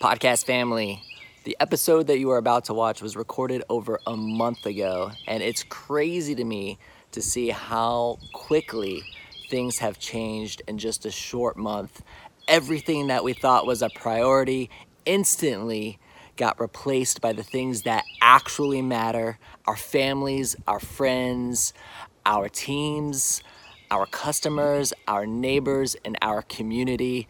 Podcast family, the episode that you are about to watch was recorded over a month ago, and it's crazy to me to see how quickly things have changed in just a short month. Everything that we thought was a priority instantly got replaced by the things that actually matter our families, our friends, our teams, our customers, our neighbors, and our community.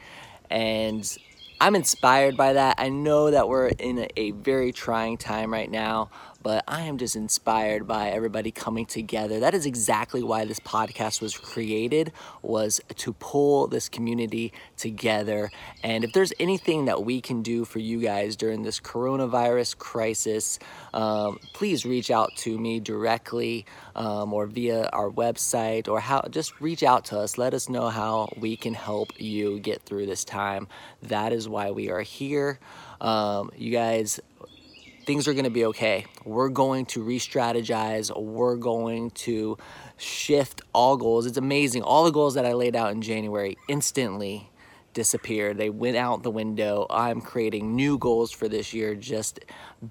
And I'm inspired by that. I know that we're in a, very trying time right now, but I am just inspired by everybody coming together. That is exactly why this podcast was created was to pull this community together. And if there's anything that we can do for you guys during this coronavirus crisis, um, please reach out to me directly um, or via our website or how just reach out to us. Let us know how we can help you get through this time. That is why we are here. Um, you guys things are going to be okay. We're going to re strategize. We're going to shift all goals. It's amazing. All the goals that I laid out in January instantly disappeared. They went out the window. I'm creating new goals for this year just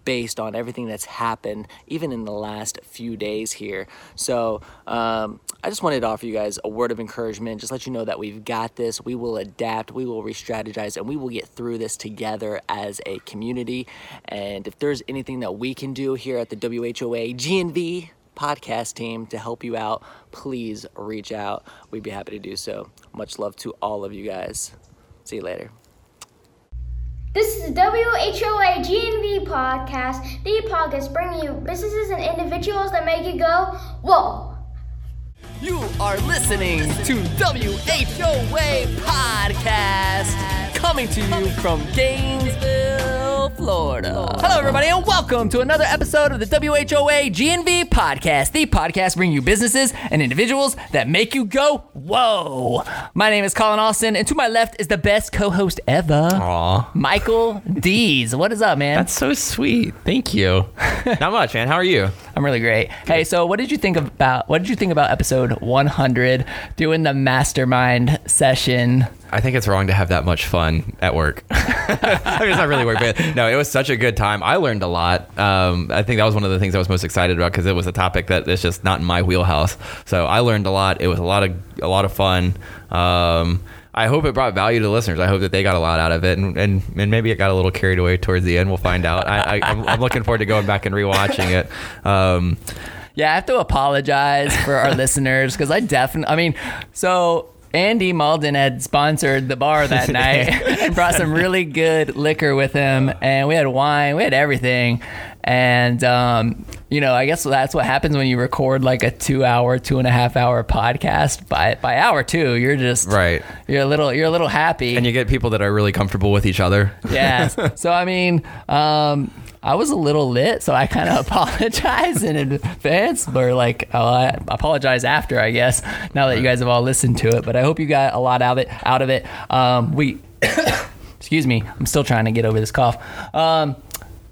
based on everything that's happened, even in the last few days here. So um, I just wanted to offer you guys a word of encouragement, just let you know that we've got this. We will adapt, we will re strategize, and we will get through this together as a community. And if there's anything that we can do here at the WHOA GNV, podcast team to help you out, please reach out. We'd be happy to do so. Much love to all of you guys. See you later. This is the WHOA GNV podcast, the podcast bringing you businesses and individuals that make you go, whoa. You are listening to WHOA Podcast, coming to you from Gainesville, Florida. Hello, everybody, and welcome to another episode of the WHOA GNV Podcast, the podcast bringing you businesses and individuals that make you go, whoa. My name is Colin Austin, and to my left is the best co host ever, Aw, Michael Dees. What is up, man? that's so sweet. Thank you. Not much, man. How are you? I'm really great. Hey, so what did you think about what did you think about episode 100 doing the mastermind session? I think it's wrong to have that much fun at work. I mean, it's not really work, but no, it was such a good time. I learned a lot. Um, I think that was one of the things I was most excited about because it was a topic that is just not in my wheelhouse. So I learned a lot. It was a lot of a lot of fun. Um, I hope it brought value to listeners. I hope that they got a lot out of it, and, and, and maybe it got a little carried away towards the end. We'll find out. I, I, I'm, I'm looking forward to going back and rewatching it. Um, Yeah, I have to apologize for our listeners because I definitely, I mean, so Andy Malden had sponsored the bar that night and brought some really good liquor with him, and we had wine, we had everything. And, um, you know, I guess that's what happens when you record like a two hour, two and a half hour podcast. By, by hour two, you're just, Right. You're a little, you're a little happy. and you get people that are really comfortable with each other. Yeah. so I mean, um, I was a little lit, so I kind of apologize in advance, or like oh, I apologize after, I guess. Now that you guys have all listened to it, but I hope you got a lot out of it. Out of it, um, we. excuse me, I'm still trying to get over this cough. Um,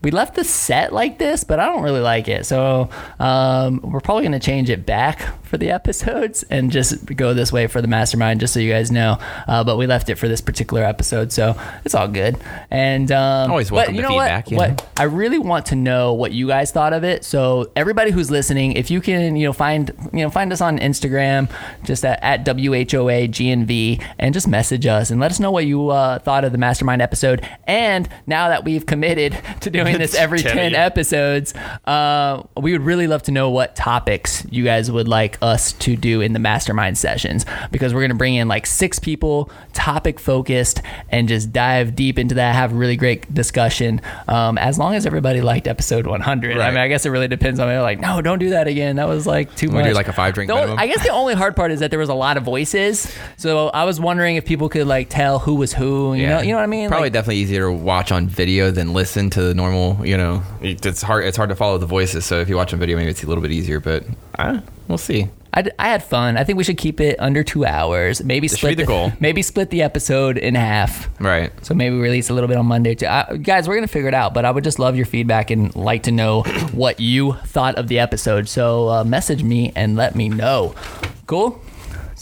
we left the set like this, but I don't really like it. So um, we're probably going to change it back for the episodes and just go this way for the mastermind, just so you guys know. Uh, but we left it for this particular episode, so it's all good. And um, Always but welcome you to know feedback, What? you what? I really want to know what you guys thought of it. So everybody who's listening, if you can, you know, find you know find us on Instagram, just at, at WHOA GNV, and just message us and let us know what you uh, thought of the mastermind episode. And now that we've committed to doing this every Tell ten episodes, uh, we would really love to know what topics you guys would like us to do in the mastermind sessions because we're gonna bring in like six people, topic focused, and just dive deep into that. Have a really great discussion. Um, as long as everybody liked episode 100. I mean, I guess it really depends on. They're like, no, don't do that again. That was like too We much. do like a five drink only-. I guess the only hard part is that there was a lot of voices. So I was wondering if people could like tell who was who. You know, you know what I mean? Probably Like, definitely easier to watch on video than listen to the normal. You know, it's hard. It's hard to follow the voices. So if you watch on video, maybe it's a little bit easier. But I, we'll see. I had fun. I think we should keep it under two hours. Maybe split the goal. Maybe split the episode in half. Right. So maybe release a little bit on Monday too. Uh, guys, we're gonna figure it out. But I would just love your feedback and like to know what you thought of the episode. So uh, message me and let me know. Cool.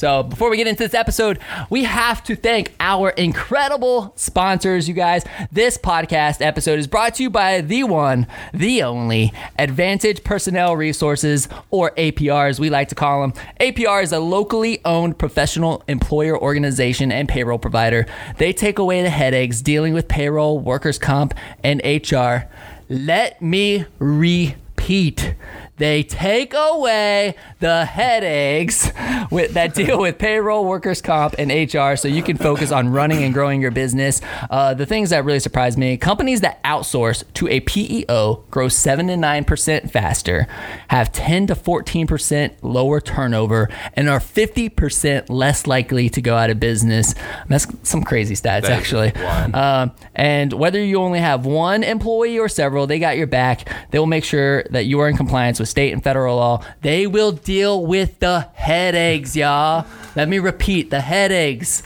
So before we get into this episode, we have to thank our incredible sponsors, you guys. This podcast episode is brought to you by the one, the only Advantage Personnel Resources, or APR as we like to call them. APR is a locally owned professional employer organization and payroll provider. They take away the headaches dealing with payroll, workers' comp, and HR. Let me repeat. They take away the headaches with, that deal with payroll, workers' comp, and HR so you can focus on running and growing your business. Uh, the things that really surprised me companies that outsource to a PEO grow 7 to 9% faster, have 10 to 14% lower turnover, and are 50% less likely to go out of business. That's some crazy stats, actually. Um, and whether you only have one employee or several, they got your back. They will make sure that you are in compliance with state and federal law. They will deal with the headaches, y'all. Let me repeat the headaches.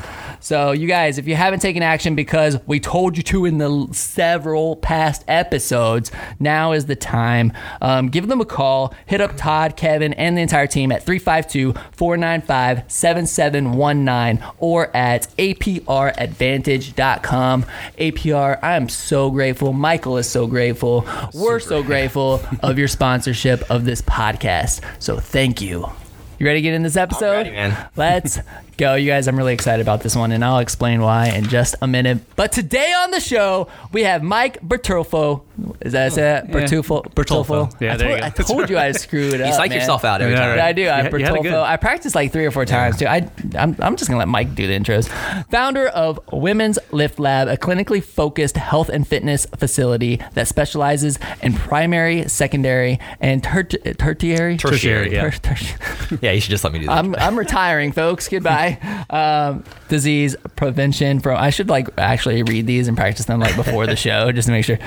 So, you guys, if you haven't taken action because we told you to in the several past episodes, now is the time. Um, give them a call. Hit up Todd, Kevin, and the entire team at 352 495 7719 or at apradvantage.com. APR, I am so grateful. Michael is so grateful. We're so grateful of your sponsorship of this podcast. So, thank you. You ready to get in this episode? ready, man. Let's go. You guys, I'm really excited about this one, and I'll explain why in just a minute. But today on the show, we have Mike Bertolfo. Is that it? Bertulfo? Bertolfo. Yeah, I there told, you go. I told you I screwed it You up. psych man. yourself out every Yeah, time. right. I do. I You had- you had it good. I practiced like three or four times too. I, I'm, I'm just gonna let Mike do the intros. Founder of Women's Lift Lab, a clinically focused health and fitness facility that specializes in primary, secondary, and ter- tertiary. Tertiary, yeah. Ter- ter- Yeah, you should just let me do that. I'm, I'm retiring, folks. Goodbye. Um, disease prevention from. I should like actually read these and practice them like before the show just to make sure.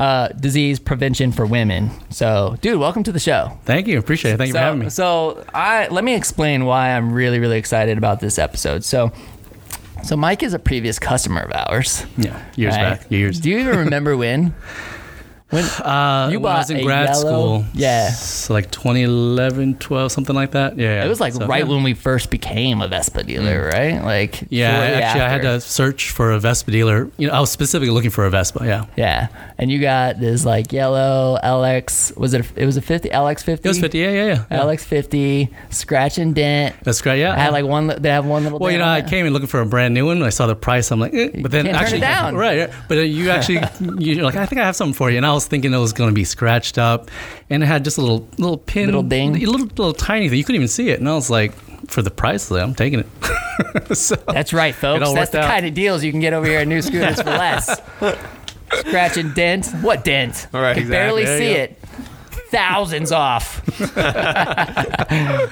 Uh, disease prevention for women. So, dude, welcome to the show. Thank you. Appreciate it. Thank you so, for having me. So, I let me explain why I'm really, really excited about this episode. So, so Mike is a previous customer of ours. yeah, years right? back. Years. Do you even remember when? When Uh, You when I was in grad yellow- school. Yeah. So like 2011, 12, something like that. Yeah. it was like So, right yeah. when we first became a Vespa dealer, right? Like Mm. Yeah, actually, I had to search for a Vespa dealer. You know, I was specifically looking for a Vespa. Yeah, Yeah, and you got this like yellow LX. Was it? A, it was a fifty LX fifty. it was 50. Yeah, yeah, yeah. yeah. LX fifty scratch and dent. That's great. Yeah. I had like one. They have one little. well, you know, I came in looking for a brand new one. I saw the price. I'm like, eh. but then can't turn it actually, down. right? right. But you actually, you're like, I think I have something for you. And I was thinking it was going to be scratched up, and it had just a little little pin, Little ding. little little tiny thing. You couldn't even see it, and I was like, for the price, of that, I'm taking it. so That's right, folks. That's the out. kind of deals you can get over here at New Scooters for less. Scratch and dent. What dent? All right, Can exactly. barely There see it. Thousands off.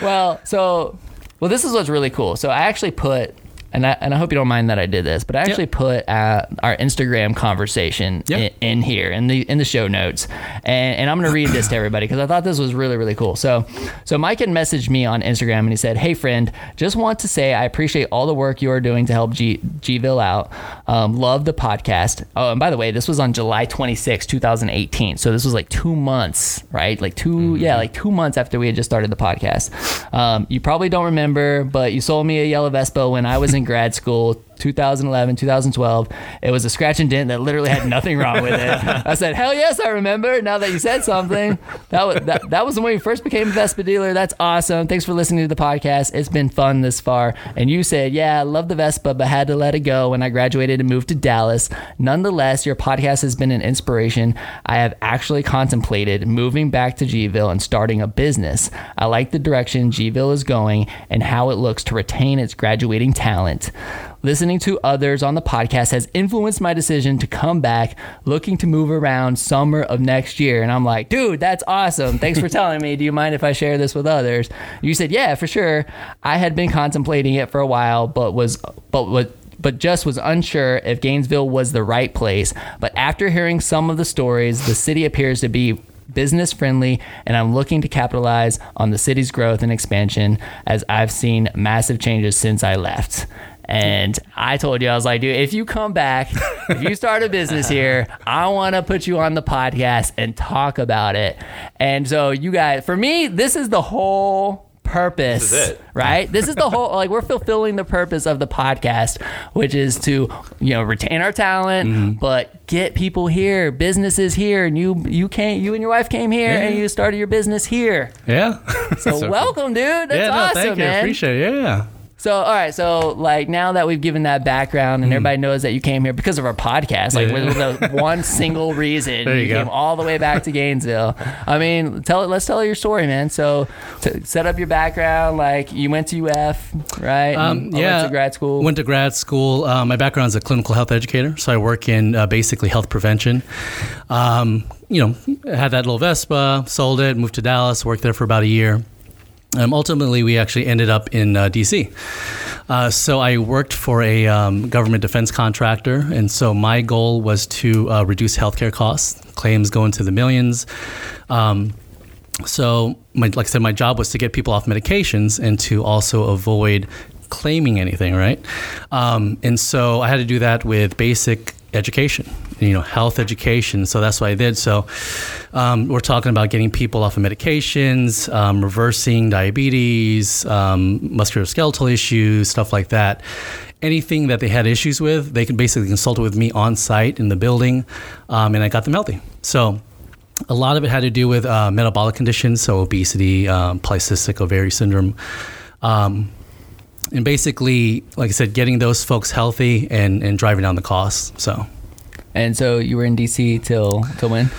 well, so well, this is what's really cool. So I actually put. And I, and I hope you don't mind that I did this, but I actually put uh, our Instagram conversation Yeah. in, in here in the in the show notes, and, and I'm gonna read this to everybody because I thought this was really really cool. So so Mike had messaged me on Instagram and he said, "Hey friend, just want to say I appreciate all the work you are doing to help G Gville out. Um, love the podcast. Oh, and by the way, this was on July 26, 2018. So this was like two months, right? Like 2 yeah, like two months after we had just started the podcast. Um, you probably don't remember, but you sold me a yellow Vespa when I was in grad school. 2011, 2012. It was a scratch and dent that literally had nothing wrong with it. I said, "Hell yes, I remember." Now that you said something, that was that, that was when we first became a Vespa dealer. That's awesome. Thanks for listening to the podcast. It's been fun this far. And you said, "Yeah, I love the Vespa, but had to let it go when I graduated and moved to Dallas." Nonetheless, your podcast has been an inspiration. I have actually contemplated moving back to Gville and starting a business. I like the direction Gville is going and how it looks to retain its graduating talent. Listening to others on the podcast has influenced my decision to come back looking to move around summer of next year. And I'm like, dude, that's awesome. Thanks for telling me. Do you mind if I share this with others? You said, yeah, for sure. I had been contemplating it for a while, but was, but what, but just was unsure if Gainesville was the right place. But after hearing some of the stories, the city appears to be business friendly and I'm looking to capitalize on the city's growth and expansion as I've seen massive changes since I left. And I told you, I was like, dude, if you come back, if you start a business here, I want to put you on the podcast and talk about it. And so, you guys, for me, this is the whole purpose, This is it. right? This is the whole like we're fulfilling the purpose of the podcast, which is to you know retain our talent, Mm-hmm. but get people here, businesses here, and you you came, you and your wife came here, and you started your business here. Yeah. So, So- welcome, dude. That's yeah, no, awesome, thank you. I man. appreciate it. Yeah. So, all right. So, like, now that we've given that background and everybody knows that you came here because of our podcast, like, with the one single reason There you go. came all the way back to Gainesville. I mean, tell it. Let's tell your story, man. So, set up your background. Like, you went to UF, right? Um, And I yeah. Went to grad school. Went to grad school. Uh, my background is a clinical health educator, so I work in uh, basically health prevention. Um, you know, had that little Vespa, sold it, moved to Dallas, worked there for about a year. Um, ultimately, we actually ended up in uh, DC. Uh, so I worked for a um, government defense contractor, and so my goal was to uh, reduce healthcare costs. Claims go into the millions. Um, so, my, like I said, my job was to get people off medications and to also avoid claiming anything, right? Um, and so I had to do that with basic education, you know, health education. So that's what I did. So um, we're talking about getting people off of medications, um, reversing diabetes, um, musculoskeletal issues, stuff like that. Anything that they had issues with, they could basically consult with me on site in the building, um, and I got them healthy. So a lot of it had to do with uh, metabolic conditions, so obesity, um, polycystic ovary syndrome. Um, and basically, like I said, getting those folks healthy and, and driving down the costs. So, and so you were in DC till till when?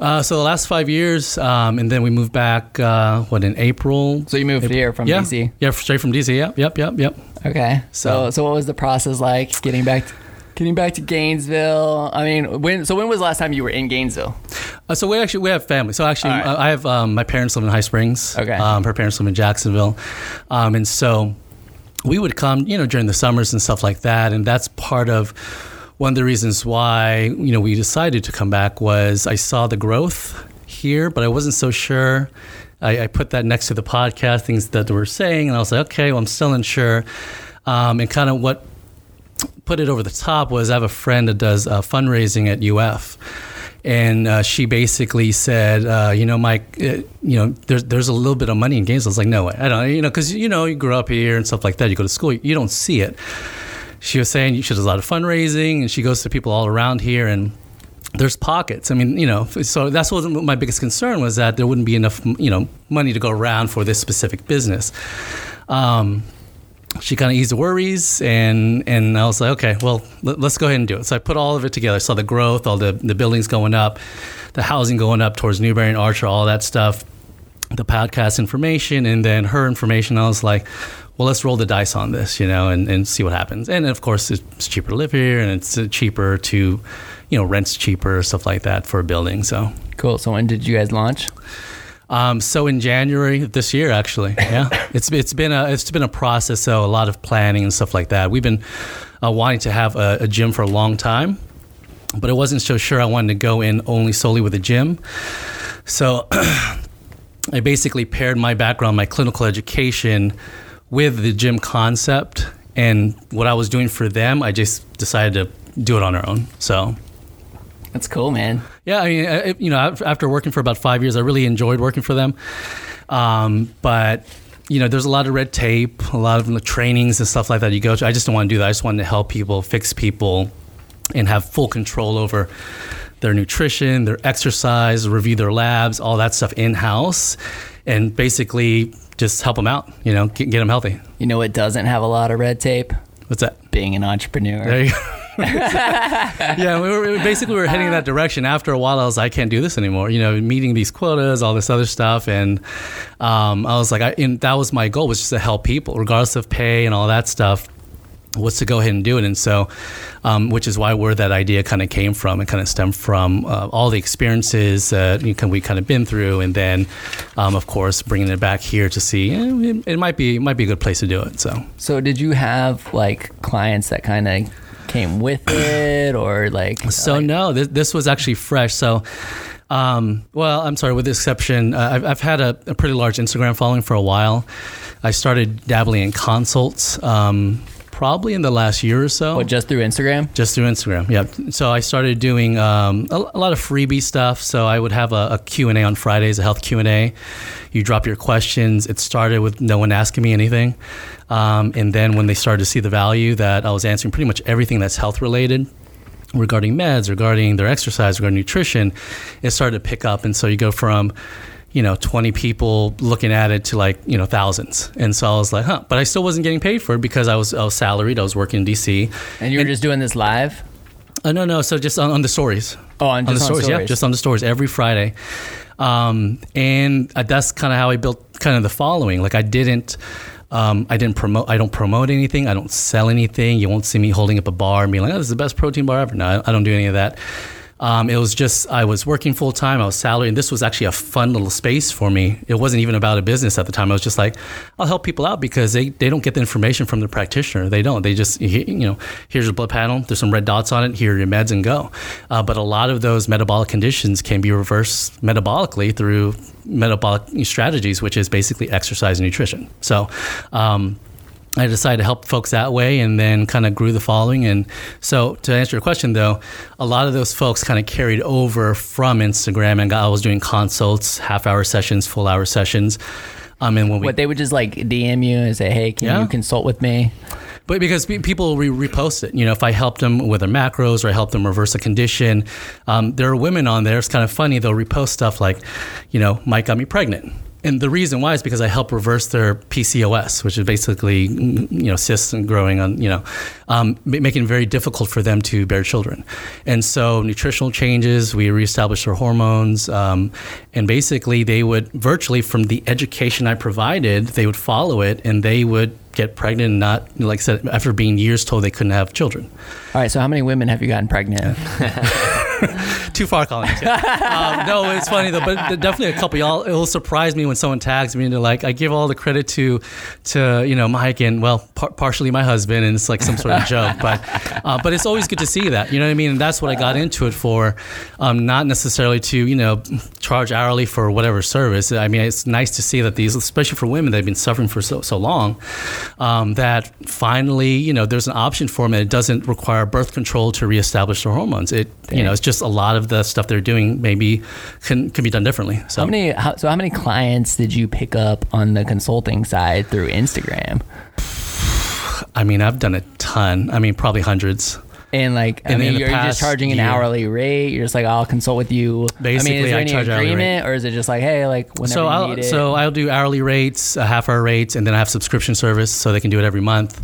uh, so the last five years, um, and then we moved back. Uh, what in April? So you moved here from yeah, DC. yeah, straight from DC. Yep, yep, yep, yep. Okay. So So- so what was the process like getting back? Getting back to Gainesville. I mean, when? So when was the last time you were in Gainesville? Uh, so we actually we have family. So actually, All right. I have um, my parents live in High Springs. Okay. Um, her parents live in Jacksonville, um, and so we would come, you know, during the summers and stuff like that. And that's part of one of the reasons why you know we decided to come back was I saw the growth here, but I wasn't so sure. I, I put that next to the podcast things that they were saying, and I was like, okay, well, I'm still unsure. Um, and kind of what put it over the top was I have a friend that does uh, fundraising at UF. And uh, she basically said, uh, you know, Mike, uh, you know, there's there's a little bit of money in Gainesville. I was like, no way, I don't, you know, because you know, you grew up here and stuff like that. You go to school, you don't see it. She was saying she does a lot of fundraising, and she goes to people all around here, and there's pockets. I mean, you know, so that's what my biggest concern was that there wouldn't be enough, you know, money to go around for this specific business. Um, she kind of eased the worries and and I was like, okay, well, let, us go ahead and do it. So I put all of it together. Saw the growth, all the the buildings going up, the housing going up towards Newberry and Archer, all that stuff, the podcast information, and then her information. I was like, well, let's roll the dice on this, you know, and, and see what happens. And of course, it's cheaper to live here, and it's uh, cheaper to, you know, rent's cheaper, stuff like that for a building. So. Cool. So when did you guys launch? Um, so in January this year, actually, yeah, it's it's been a it's been a process. So a lot of planning and stuff like that. We've been uh, wanting to have a, a gym for a long time, but I wasn't so sure I wanted to go in only solely with a gym. So I basically paired my background, my clinical education, with the gym concept, and what I was doing for them. I just decided to do it on our own. So. That's cool, man. Yeah, I mean, I- you know, after working for about five years, I really enjoyed working for them. Um, but you know, there's a lot of red tape, a lot of the trainings and stuff like that you go to. I just don't want to do that. I just wanted to help people, fix people, and have full control over their nutrition, their exercise, review their labs, all that stuff in house, and basically just help them out. You know, get, get them healthy. You know what doesn't have a lot of red tape? What's that? Being an entrepreneur. There you go. yeah, we were basically we were heading in that direction. After a while, I was like, I can't do this anymore. You know, meeting these quotas, all this other stuff, and um, I was like, I, that was my goal was just to help people, regardless of pay and all that stuff. Was to go ahead and do it, and so, um, which is why where that idea kind of came from. It kind of stemmed from uh, all the experiences that you can, we kind of been through, and then, um, of course, bringing it back here to see eh, it, it might be it might be a good place to do it. So. So did you have like clients that kind of came with it, or like? So like- no, this, this was actually fresh. So, um, well, I'm sorry. With the exception, uh, I've, I've had a, a pretty large Instagram following for a while. I started dabbling in consults um, probably in the last year or so. What, just through Instagram? Just through Instagram, yep. So I started doing um, a, a lot of freebie stuff. So I would have a, a Q&A on Fridays, a health Q&A. You drop your questions. It started with no one asking me anything. Um, and then when they started to see the value that I was answering pretty much everything that's health related, regarding meds, regarding their exercise, regarding nutrition, it started to pick up. And so you go from, you know, 20 people looking at it to like, you know, thousands. And so I was like, huh. But I still wasn't getting paid for it because I was, I was salaried. I was working in DC. And you were just doing this live? Uh, no, no. So just on, on the stories. Oh, on, on the on stories. Yeah, just on the stories every Friday. Um, and uh, that's kind of how I built kind of the following. Like I didn't, um, I didn't promote. I don't promote anything. I don't sell anything. You won't see me holding up a bar and being like, "Oh, this is the best protein bar ever." No, I don't do any of that. Um, it was just I was working full time. I was salaried, and this was actually a fun little space for me. It wasn't even about a business at the time. I was just like, I'll help people out because they, they don't get the information from the practitioner. They don't. They just you know, here's your blood panel. There's some red dots on it. Here are your meds and go. Uh, but a lot of those metabolic conditions can be reversed metabolically through metabolic strategies, which is basically exercise and nutrition. So. Um, I decided to help folks that way and then kind of grew the following. And so, to answer your question though, a lot of those folks kind of carried over from Instagram and got, I was doing consults, half hour sessions, full hour sessions. Um, and when we, What, they would just like DM you and say, hey, can Yeah. you consult with me? but because people re- repost it, you know, if I helped them with their macros or I helped them reverse a condition, um, there are women on there. It's kind of funny. They'll repost stuff like, you know, Mike got me pregnant. And the reason why is because I help reverse their PCOS, which is basically, mm, you know, cysts and growing on, you know, um, making it very difficult for them to bear children. And so nutritional changes, we reestablish their hormones. Um, and basically they would virtually from the education I provided, they would follow it and they would get pregnant and not, like I said, after being years told they couldn't have children. All right, so how many women have you gotten pregnant? Too far, Colin. um, no, it's funny though, but definitely a couple. Y'all, it'll surprise me when someone tags me and they're like, I give all the credit to, to you know, Mike and well, par- partially my husband, and it's like some sort of joke, but, uh, but it's always good to see that. You know what I mean? And that's what I got into it for, um, not necessarily to you know charge hourly for whatever service. I mean, it's nice to see that these, especially for women, they've been suffering for so so long, um, that finally you know there's an option for them and it doesn't require birth control to reestablish their hormones. It you know it's just a lot of the stuff they're doing maybe can can be done differently. So How many? How, so how many clients did you pick up on the consulting side through Instagram? I mean, I've done a ton. I mean, probably hundreds. And like, I mean, you're just charging an year. hourly rate. You're just like, I'll consult with you. I mean, Basically, is there I any charge hourly agreement, or is it just like, hey, like whenever so you I'll need it? so I'll do hourly rates, uh, half hour rates, and then I have subscription service, so they can do it every month.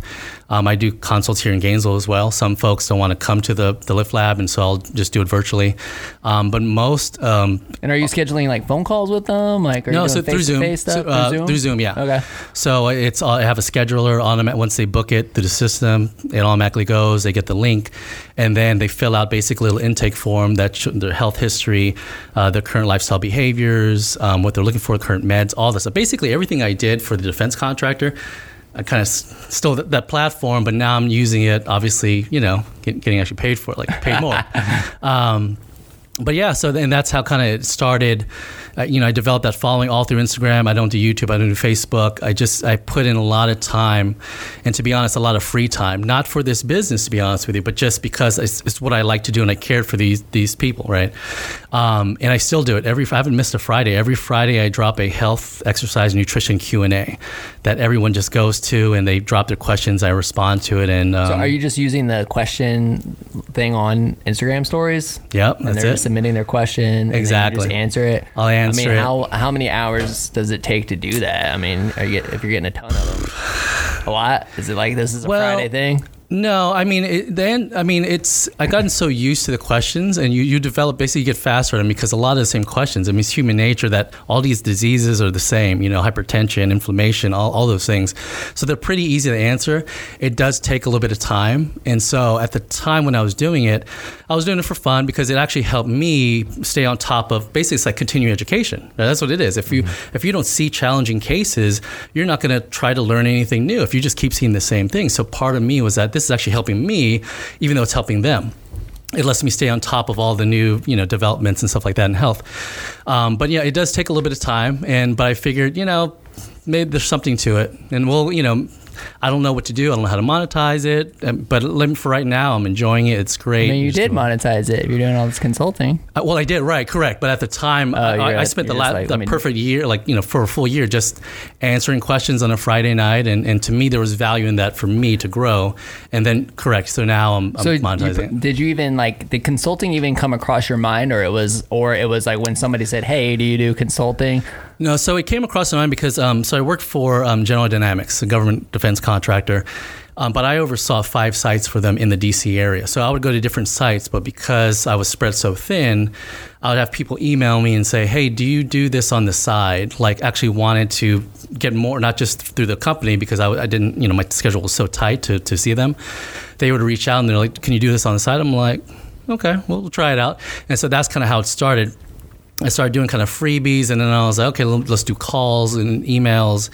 Um, I do consults here in Gainesville as well. Some folks don't want to come to the the Lift Lab, and so I'll just do it virtually. Um, but most um, and are you scheduling like phone calls with them? Like, are no, you so through Zoom, stuff So, uh, through Zoom? through Zoom, yeah. Okay. So it's I have a scheduler on them. Once they book it through the system, it automatically goes. They get the link, and then they fill out basically a little intake form that sh- their health history, uh, their current lifestyle behaviors, um, what they're looking for, current meds, all this. So basically, everything I did for the defense contractor. I kind of stole that, that platform, but now I'm using it. Obviously, you know, get, getting actually paid for it, like paid more. um, but yeah, so and that's how kind of it started. Uh, you know, I developed that following all through Instagram. I don't do YouTube. I don't do Facebook. I just I put in a lot of time, and to be honest, a lot of free time. Not for this business, to be honest with you, but just because it's, it's what I like to do, and I cared for these these people, right? Um, and I still do it every. I haven't missed a Friday. Every Friday, I drop a health, exercise, nutrition Q and A that everyone just goes to, and they drop their questions. I respond to it, and um, So are you just using the question thing on Instagram stories? Yep, and that's they're it. just submitting their question. and then you Exactly. just answer it. I'll answer I mean, it. how how many hours does it take to do that? I mean, are you, if you're getting a ton of them, a lot. Is it like this is a Well, Friday thing? No, I mean, it, then I mean, it's I gotten so used to the questions, and you you develop basically you get faster at them because a lot of the same questions. I mean, it's human nature that all these diseases are the same. You know, hypertension, inflammation, all, all those things. So they're pretty easy to answer. It does take a little bit of time, and so at the time when I was doing it, I was doing it for fun because it actually helped me stay on top of basically it's like continuing education. That's what it is. If you mm-hmm. if you don't see challenging cases, you're not going to try to learn anything new. If you just keep seeing the same thing. So part of me was that this is actually helping me, even though it's helping them. It lets me stay on top of all the new, you know, developments and stuff like that in health. Um, but yeah, it does take a little bit of time, and but I figured, you know, maybe there's something to it, and we'll, you know, I don't know what to do. I don't know how to monetize it. Um, but for right now, I'm enjoying it. It's great. I mean, you did doing- monetize it if you're doing all this consulting. Uh, well, I did, right, correct. But at the time, I, you're I spent the, you're la- like, the perfect year, like, you know, for a full year, just answering questions on a Friday night. And, and to me, there was value in that for me to grow. And then, correct. So now I'm, I'm So monetizing you, did you even like the consulting even come across your mind, or it was, or it was like when somebody said, "Hey, do you do consulting?" No, so it came across my mind because um, so I worked for um, General Dynamics, a government defense contractor, um, but I oversaw five sites for them in the DC area. So I would go to different sites, but because I was spread so thin, I would have people email me and say, "Hey, do you do this on the side?" Like actually wanted to get more, not just through the company because I, I didn't, you know, my schedule was so tight to to see them. They would reach out and they're like, "Can you do this on the side?" I'm like, "Okay, well, we'll try it out." And so that's kind of how it started. I started doing kind of freebies, and then I was like, okay, let's do calls and emails,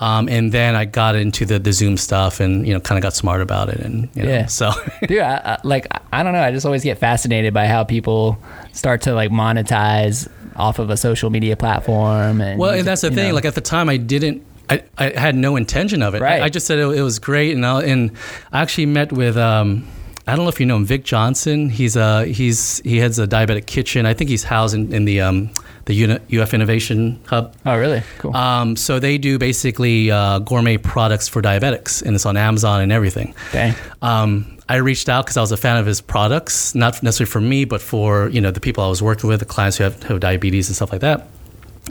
um, and then I got into the, the Zoom stuff, and you know, kind of got smart about it, and you know, Yeah. so Dude, I, I, like I don't know. I just always get fascinated by how people start to like monetize off of a social media platform. And well, and that's the thing. know. Like at the time, I didn't. I, I had no intention of it. Right. I, I just said it, it was great, and I, and I actually met with. Um, I don't know if you know him, Vic Johnson. He's uh he's he heads a diabetic kitchen. I think he's housed in, in the um the UF Innovation Hub. oh, really? Cool. Um, so they do basically uh, gourmet products for diabetics, and it's on Amazon and everything. Okay. Um, I reached out because I was a fan of his products, not necessarily for me, but for you know the people I was working with, the clients who have, who have diabetes and stuff like that.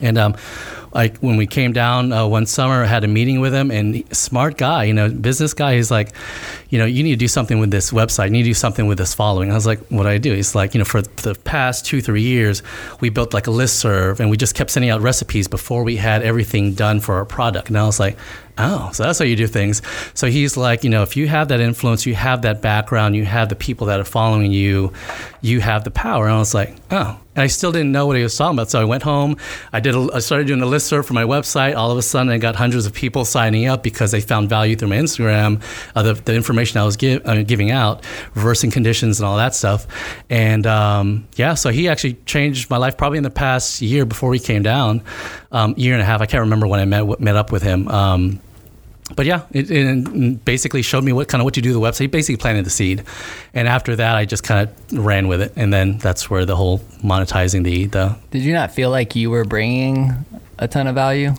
And um, like when we came down uh, one summer, had a meeting with him, and he- smart guy, you know, business guy. He's like, you know, you need to do something with this website. You need to do something with this following. I was like, what do I do? He's like, you know, for the past two, three years, we built like a list serve, and we just kept sending out recipes before we had everything done for our product. And I was like, oh, so that's how you do things. So he's like, you know, if you have that influence, you have that background, you have the people that are following you, you have the power. And I was like, oh. And I still didn't know what he was talking about. So I went home. I did. A, I started doing a listserv for my website. All of a sudden, I got hundreds of people signing up because they found value through my Instagram, uh, the, the information I was give, uh, giving out, reversing conditions and all that stuff. And um, yeah, so he actually changed my life probably in the past year before we came down, um, year and a half. I can't remember when I met met up with him. Um, but yeah, it, it basically showed me what kind of what to do with the website. Basically, planted the seed, and after that, I just kind of ran with it, and then that's where the whole monetizing the the Did you not feel like you were bringing a ton of value?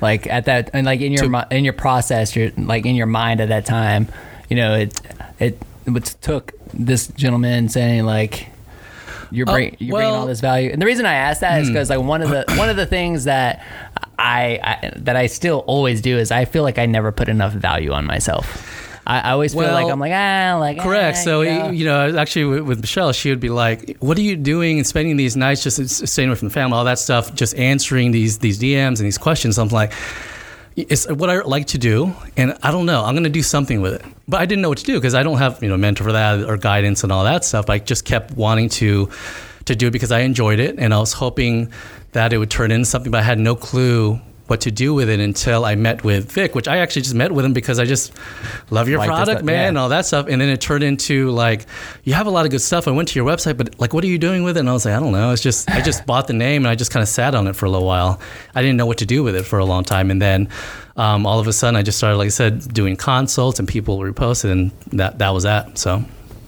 Like at that, and like in your To- in your process, your like in your mind at that time, you know, it it it took this gentleman saying like you're, Oh, bring, you're bringing all this value. And the reason I ask that is Hmm. because like one of the one of the things that I, I that I still always do is I feel like I never put enough value on myself. I, I always feel like I'm like ah like Correct. ah, So you know. you know, actually, with, with Michelle, she would be like, "What are you doing and spending these nights just staying away from the family, all that stuff, just answering these these DMs and these questions?" I'm like. It's what I like to do, and I don't know. I'm going to do something with it, but I didn't know what to do because I don't have you know mentor for that or guidance and all that stuff. I just kept wanting to to do it because I enjoyed it, and I was hoping that it would turn into something. But I had no clue what to do with it until I met with Vic, which I actually just met with him because I just love your Like product, stuff, man, yeah. and all that stuff. And then it turned into like, you have a lot of good stuff. I went to your website, but like, what are you doing with it? And I was like, I don't know. It's just, I just bought the name and I just kind of sat on it for a little while. I didn't know what to do with it for a long time. And then um, all of a sudden, I just started, like I said, doing consults and people reposted, and that, that was that. So,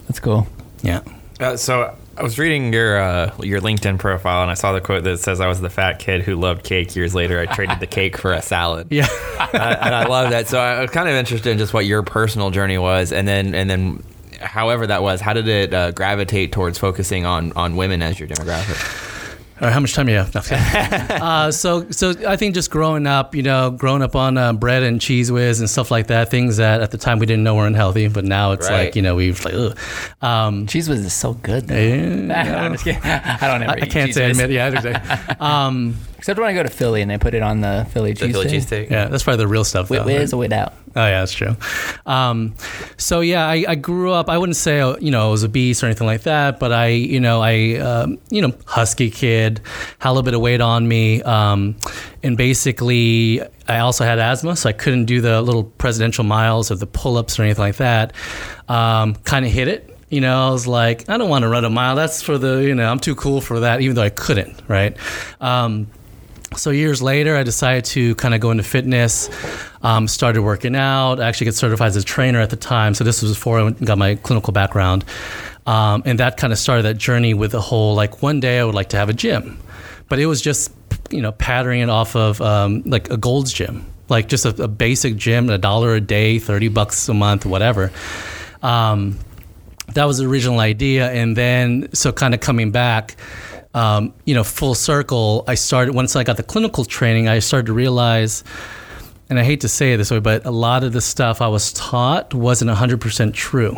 that's cool. yeah. Uh, so I was reading your uh, your LinkedIn profile and I saw the quote that says, "I was the fat kid who loved cake. Years later, I traded the cake for a salad." Yeah. and, I, and I love that. So I was kind of interested in just what your personal journey was, and then and then, however that was, how did it uh, gravitate towards focusing on on women as your demographic? All right, how much time do you have? No, uh, so, so I think just growing up, you know, growing up on uh, bread and Cheez Whiz and stuff like that, things that at the time we didn't know were unhealthy, but now it's Right. like, you know, we've like, ugh. Um, Cheez Whiz is so good. Though. yeah, I'm just kidding. I don't ever I, I can't cheese say I whiz. admit, yeah, exactly. um, Except when I go to Philly and they put it on the Philly The cheese. Philly steak. cheesesteak. yeah, that's probably the real stuff. Whiz right? or without? Oh yeah, that's true. Um, so yeah, I, I grew up. I wouldn't say you know I was obese or anything like that, but I you know I um, you know husky kid, had a little bit of weight on me, um, and basically I also had asthma, so I couldn't do the little presidential miles or the pull ups or anything like that. Um, kind of hit it. You know, I was like, I don't want to run a mile. That's for the, you know, I'm too cool for that, even though I couldn't, right? So years later, I decided to kind of go into fitness. Um, started working out. I actually got certified as a trainer at the time. So this was before I went- got my clinical background, um, and that kind of started that journey with the whole like one day I would like to have a gym, but it was just you know patterning it off of um, like a Gold's Gym, like just a, a basic gym, a dollar a day, thirty bucks a month, whatever. Um, that was the original idea and then so kind of coming back um, you know full circle i started once i got the clinical training i started to realize and i hate to say it this way but a lot of the stuff i was taught wasn't 100% true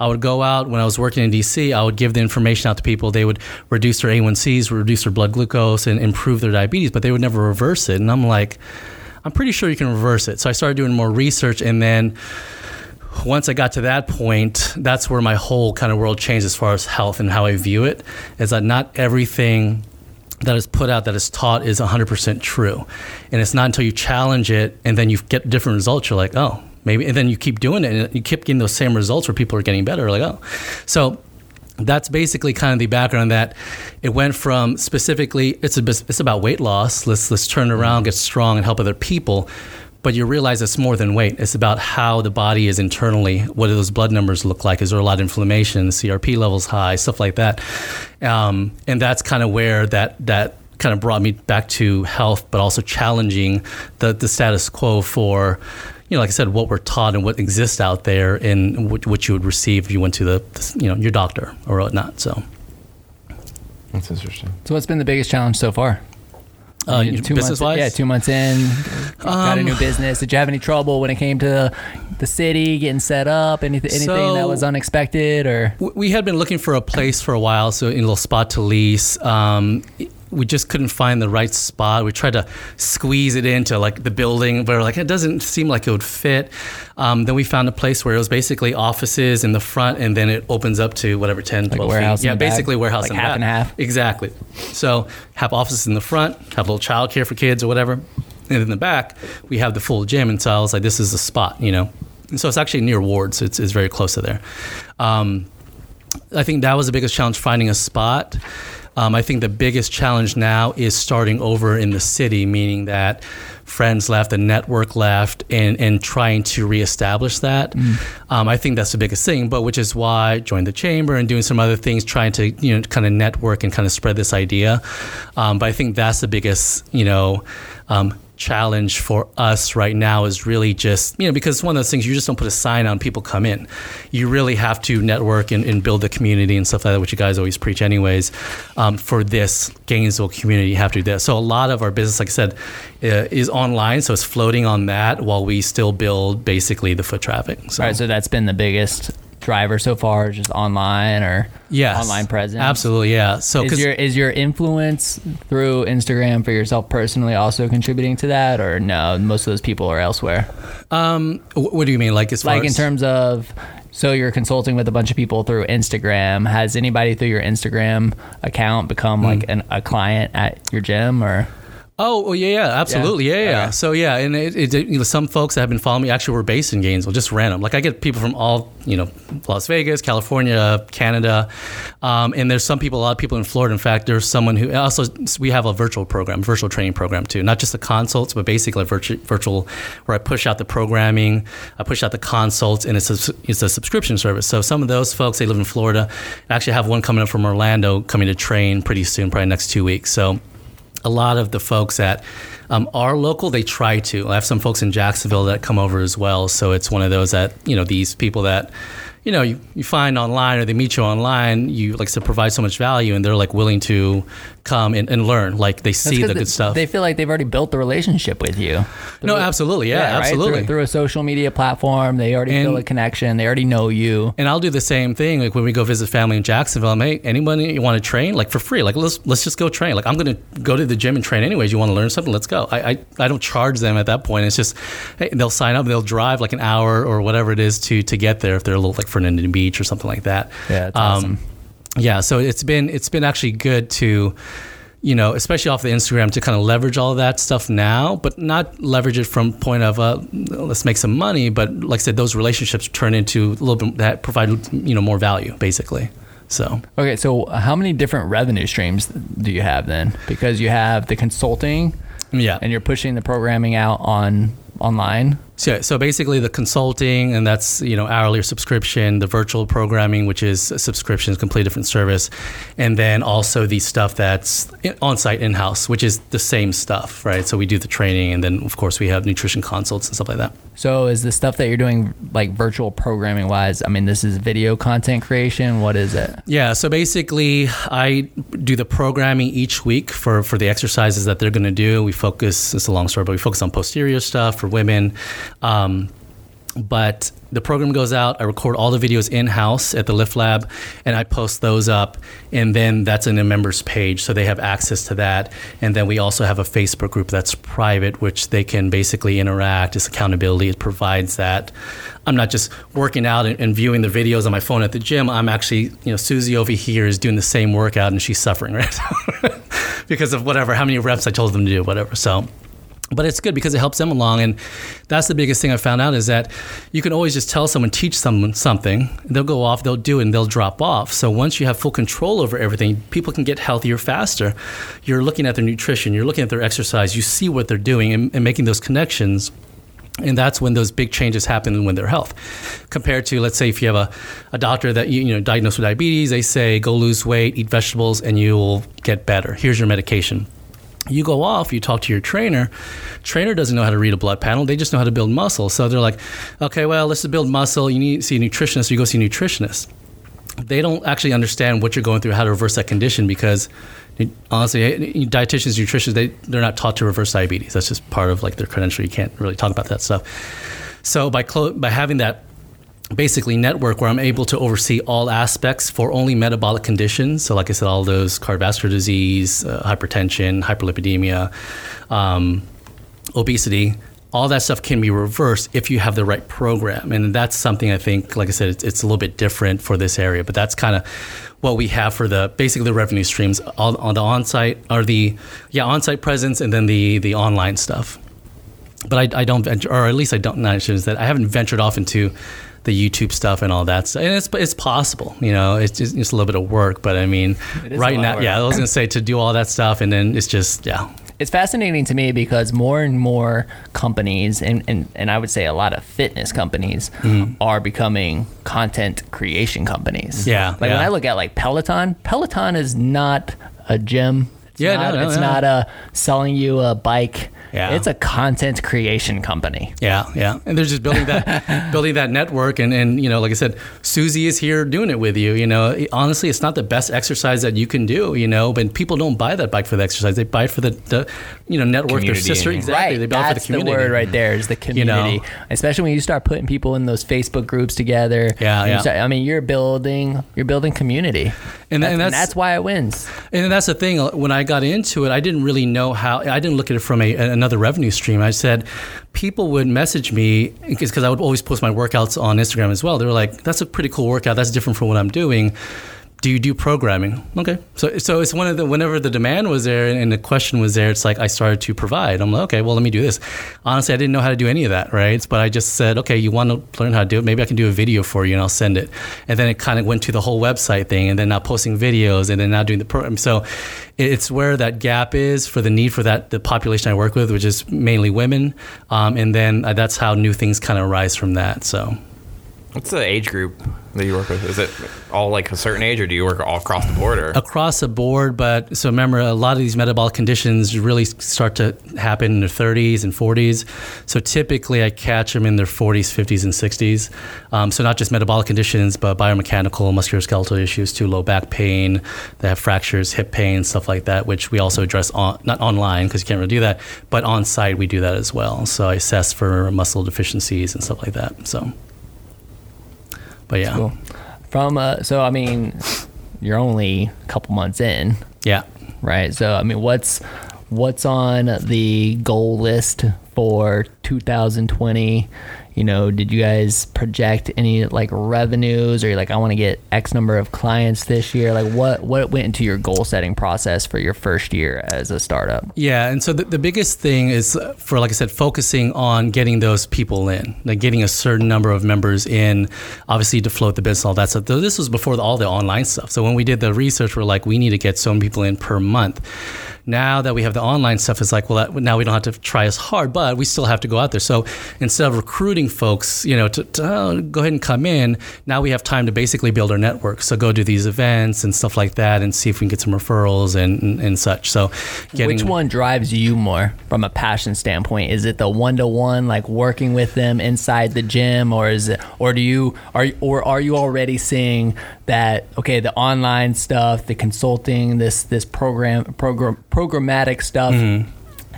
I would go out when I was working in DC. I would give the information out to people. They would reduce their A1Cs, reduce their blood glucose, and improve their diabetes, but they would never reverse it. And I'm like, I'm pretty sure you can reverse it. So I started doing more research, and then once I got to that point, that's where my whole kind of world changed as far as health and how I view it. Is that not everything that is put out that is taught is 100% true, and it's not until you challenge it and then you get different results you're like, oh, maybe, and then you keep doing it and you keep getting those same results where people are getting better. Like, oh, so that's basically kind of the background that it went from specifically it's a, it's about weight loss let's let's turn it around get strong and help other people but you realize it's more than weight it's about how the body is internally what do those blood numbers look like is there a lot of inflammation crp levels high stuff like that um, and that's kind of where that that kind of brought me back to health but also challenging the the status quo for you know, like I said, what we're taught and what exists out there, and what, what you would receive if you went to the, you know, your doctor or whatnot. So, That's interesting. So what's been the biggest challenge so far? Uh, You- two months, business-wise, yeah, two months in, got a Um, new business. Did you have any trouble when it came to the city getting set up? Anything, anything that was unexpected or? We had been looking for a place for a while, so in a little spot to lease. Um, we just couldn't find the right spot. We tried to squeeze it into like the building, but like it doesn't seem like it would fit. Um, then we found a place where it was basically offices in the front, and then it opens up to whatever 10, a 12 warehouse feet. Yeah, back? basically warehouse Like in the half back. and half? Exactly. So have offices in the front, have a little childcare for kids or whatever, and in the back we have the full gym. And so I was like, this is the spot, you know. And so it's actually near Ward, so it's, it's very close to there. Um, I think that was the biggest challenge finding a spot. Um, I think the biggest challenge now is starting over in the city, meaning that friends left, the network left, and, and trying to reestablish that. Um, I think that's the biggest thing, but which is why I joined the chamber and doing some other things, trying to you know kind of network and kind of spread this idea. Um, but I think that's the biggest you know. Um, challenge for us right now is really just you know because one of those things you just don't put a sign on people come in. You really have to network and, and build the community and stuff like that which you guys always preach anyways. Um, for this gainesville community you have to do that. So a lot of our business like i said uh, is online so it's floating on that while we still build basically the foot traffic so. All right, so that's been the biggest driver so far, just online or yes online presence. absolutely yeah so Is your is your influence through Instagram for yourself personally also contributing to that, or no? Most of those people are elsewhere. um, what do you mean like as far Like in as terms of, so you're consulting with a bunch of people through Instagram. Has anybody through your Instagram account become Hmm. like an, a client at your gym or? Oh, well, yeah, yeah, absolutely, yeah, yeah. yeah. Okay. So yeah, and it, it, you know, some folks that have been following me actually were based in Gainesville, just random. Like I get people from all, you know, Las Vegas, California, Canada, um, and there's some people, a lot of people in Florida. In fact, there's someone who also we have a virtual program, virtual training program too, not just the consults, but basically a virtual, virtual where I push out the programming, I push out the consults, and it's a it's a subscription service. So some of those folks they live in Florida. I actually have one coming up from Orlando coming to train pretty soon, probably next two weeks. So a lot of the folks that um, are local, they try to. I have some folks in Jacksonville that come over as well. So it's one of those that, you know, these people that, you know, you, you find online or they meet you online, you like to provide so much value and they're like willing to come and, and learn. Like they see the good stuff. They feel like they've already built the relationship with you. no, absolutely. Yeah, right? absolutely. Through, through a social media platform, they already feel a connection. They already know you. And I'll do the same thing. Like when we go visit family in Jacksonville, I'm hey, anybody you want to train? Like for free. Like let's let's just go train. Like I'm gonna go to the gym and train anyways. You want to learn something? Let's go. I, I I don't charge them at that point. It's just hey, they'll sign up. They'll drive like an hour or whatever it is to to get there if they're a little like Fernandina Beach or something like that. Yeah, that's awesome. Um, Yeah, so it's been it's been actually good to you know, especially off the Instagram to kind of leverage all of that stuff now, but not leverage it from point of uh, let's make some money, but like I said, those relationships turn into a little bit that provide you know more value, basically. So Okay, so how many different revenue streams do you have then? Because you have the consulting yeah, and you're pushing the programming out on online. So, so basically, the consulting, and that's you know hourly or subscription. The virtual programming, which is a subscription, is a completely different service, and then also the stuff that's on site in house, which is the same stuff, right? So we do the training, and then of course we have nutrition consults and stuff like that. So is the stuff that you're doing like virtual programming wise? I mean, this is video content creation. What is it? Yeah, so basically, I do the programming each week for, for the exercises that they're going to do. We focus, it's a long story, but we focus on posterior stuff for women. Um, but the program goes out. I record all the videos in house at the Lift Lab, and I post those up. And then that's in a members page, so they have access to that. And then we also have a Facebook group that's private, which they can basically interact. It's accountability. It provides that. I'm not just working out and, viewing the videos on my phone at the gym. I'm actually, you know, Susie over here is doing the same workout, and she's suffering right because of whatever, how many reps I told them to do, whatever. So but it's good because it helps them along and that's the biggest thing i found out is that you can always just tell someone teach someone something they'll go off they'll do it and they'll drop off. So once you have full control over everything people can get healthier faster. You're looking at their nutrition you're looking at their exercise you see what they're doing and, and making those connections. And that's when those big changes happen when their health. Compared to let's say if you have a, a doctor that you, you know diagnosed with diabetes they say go lose weight eat vegetables and you'll get better. Here's your medication you go off, you talk to your trainer. Trainer doesn't know how to read a blood panel. They just know how to build muscle. So they're like, okay, well, let's build muscle. You need to see a nutritionist. You go see a nutritionist. They don't actually understand what you're going through, how to reverse that condition because honestly, dietitians, nutritionists, they, they're not taught to reverse diabetes. That's just part of like their credential. You can't really talk about that stuff. So by, clo- by having that basically network where I'm able to oversee all aspects for only metabolic conditions. So, like I said, all those cardiovascular disease, uh, hypertension, hyperlipidemia, um, obesity. All that stuff can be reversed if you have the right program, and that's something I think, like I said, it's, it's a little bit different for this area. But that's kind of what we have for the basically the revenue streams on, on the on-site or the yeah on-site presence, and then the the online stuff. But I, I don't venture, or at least I don't. Not that I haven't ventured off into the YouTube stuff and all that. And it's it's possible, you know, it's just it's a little bit of work, but I mean, right now, yeah, I was gonna say to do all that stuff, and then it's just yeah. It's fascinating to me because more and more companies, and, and, and I would say a lot of fitness companies, mm. are becoming content creation companies. Yeah. Like yeah. when I look at like Peloton, Peloton is not a gym. It's yeah, not, no, no, it's no. not a selling you a bike yeah. It's a content creation company. Yeah, yeah. And they're just building that building that network and, and you know, like I said, Susie is here doing it with you. You know, honestly it's not the best exercise that you can do, you know, but people don't buy that bike for the exercise. They buy it for the, the you know, network community. their sister. Exactly. Right. They buy That's it for the community. the word right there is the community. You know? Especially when you start putting people in those Facebook groups together. Yeah, yeah. Start, I mean, you're building you're building community. And, and, that's, and that's why it wins. And that's the thing. Uh, when I got into it, I didn't really know how. I didn't look at it from a, another revenue stream. I said, people would message me because I would always post my workouts on Instagram as well. They were like, "That's a pretty cool workout. That's different from what I'm doing." Do you do programming? Okay. So so it's one of the whenever the demand was there and the question was there, it's like I started to provide. I'm like, okay, well let me do this. Honestly, I didn't know how to do any of that, right? But I just said, okay, you want to learn how to do it? Maybe I can do a video for you and I'll send it. And then it kind of went to the whole website thing, and then now posting videos, and then now doing the program. So it's where that gap is for the need for that the population I work with, which is mainly women, um, and then that's how new things kind of arise from that. So. What's the age group that you work with? Is it all like a certain age, or do you work all across the board? Or across the board, but so remember, a lot of these metabolic conditions really start to happen in their 30s and 40s. So typically, I catch them in their 40s, 50s, and 60s. Um, so not just metabolic conditions, but biomechanical, musculoskeletal issues too, low back pain. They have fractures, hip pain, stuff like that, which we also address on not online because you can't really do that, but on site we do that as well. So I assess for muscle deficiencies and stuff like that. So. But yeah. Cool. From uh, so I mean, you're only a couple months in. Yeah. Right. So I mean, what's what's on the goal list for 2020? You know, did you guys project any like revenues or like I want to get X number of clients this year? Like what what went into your goal setting process for your first year as a startup? Yeah, and so the, the biggest thing is uh, for, like I said, focusing on getting those people in, like getting a certain number of members in, obviously to float the business, all that stuff. This was before the, all the online stuff. So when we did the research, we're like, we need to get so many people in per month. Now that we have the online stuff, it's like, well, that, now we don't have to try as hard, but we still have to go out there. So instead of recruiting folks, you know, to, to oh, go ahead and come in, now we have time to basically build our network. So go do these events and stuff like that, and see if we can get some referrals and and, and such. So, getting, Which one drives you more from a passion standpoint? Is it the one to one, like working with them inside the gym, or is it, or do you are or are you already seeing that okay, the online stuff, the consulting, this this program program programmatic stuff Mm-hmm.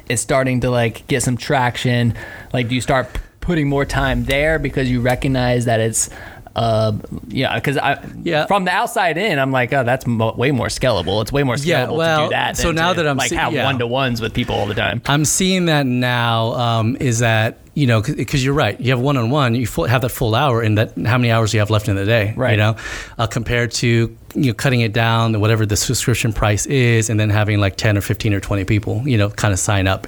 is starting to like get some traction? Like, do you start putting more time there because you recognize that it's uh, yeah, because I Yeah. from the outside in, I'm like, oh, that's mo- way more scalable. It's way more scalable Yeah, to do that. so now to, that I'm like see- have yeah. one to ones with people all the time. I'm seeing that now um, is that you know because you're right you have one on one you full, have that full hour and that how many hours you have left in the day Right. you know uh, compared to you know cutting it down to whatever the subscription price is and then having like 10 or 15 or 20 people you know kind of sign up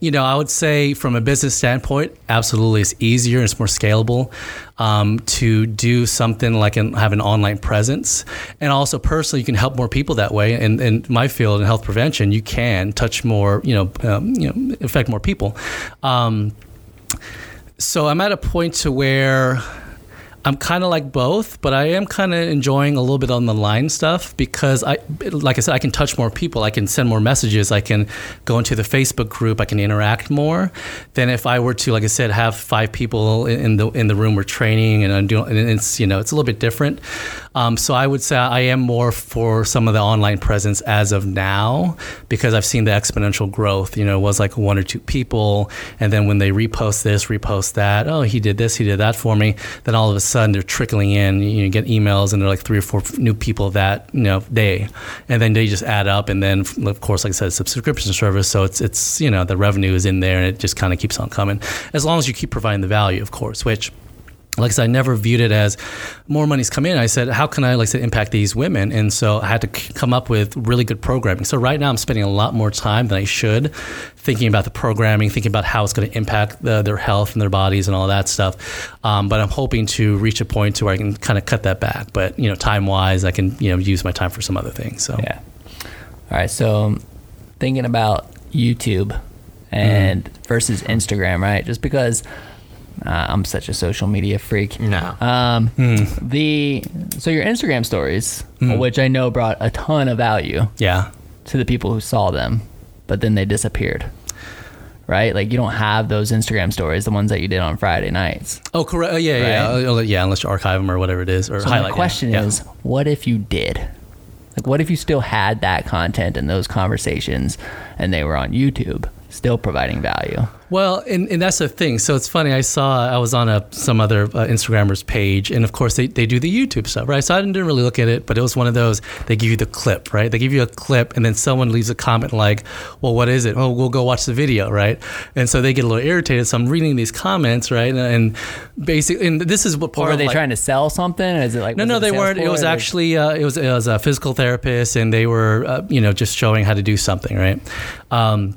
you know I would say from a business standpoint absolutely it's easier it's more scalable um, to do something like an, have an online presence. And also personally you can help more people that way. And in my field in health prevention you can touch more you know um, you know affect more people. Um, so I'm at a point to where I'm kind of like both, but I am kind of enjoying a little bit on the line stuff because I, like I said, I can touch more people. I can send more messages. I can go into the Facebook group. I can interact more than if I were to, like I said, have five people in the in the room we're training and I'm doing. And it's you know it's a little bit different. Um, so I would say I am more for some of the online presence as of now because I've seen the exponential growth. You know, it was like one or two people, and then when they repost this, repost that, oh, he did this, he did that for me. Then all of a they're trickling in. You get emails, and they're like three or four new people that you know day, and then they just add up. And then of course, like I said, it's subscription service, so it's it's you know the revenue is in there, and it just kind of keeps on coming as long as you keep providing the value, of course, which like I said, I never viewed it as more money's come in. I said, how can I, like I said, impact these women? And so I had to c- come up with really good programming. So right now I'm spending a lot more time than I should thinking about the programming, thinking about how it's going to impact the, their health and their bodies and all that stuff. Um, but I'm hoping to reach a point to where I can kind of cut that back. But, you know, time wise, I can, you know, use my time for some other things. So Yeah. All right. So thinking about YouTube and Mm-hmm. versus Instagram, right? Just because uh, I'm such a social media freak. No. Um, Hmm. the so your Instagram stories, which I know brought a ton of value yeah. to the people who saw them, but then they disappeared. Right? Like you don't have those Instagram stories, the ones that you did on Friday nights. Oh, correct. Uh, yeah, yeah, Right? yeah. Uh, Yeah, unless you archive them or whatever it is or So highlight. my question yeah. is, what if you did? Like, what if you still had that content and those conversations, and they were on YouTube, still providing value? Well, and, and that's the thing. So it's funny. I saw I was on a some other uh, Instagrammers page, and of course they, they do the YouTube stuff, right? So I didn't really look at it, but it was one of those. They give you the clip, right? They give you a clip, and then someone leaves a comment like, "Well, what is it? Oh, we'll go watch the video, right?" And so they get a little irritated. So I'm reading these comments, right? And, and basically, and this is what part Or of they like, trying to sell something? Is it like no, no, they weren't. It was or- actually uh, it was it was a physical therapist, and they were uh, you know just showing how to do something, right? Um,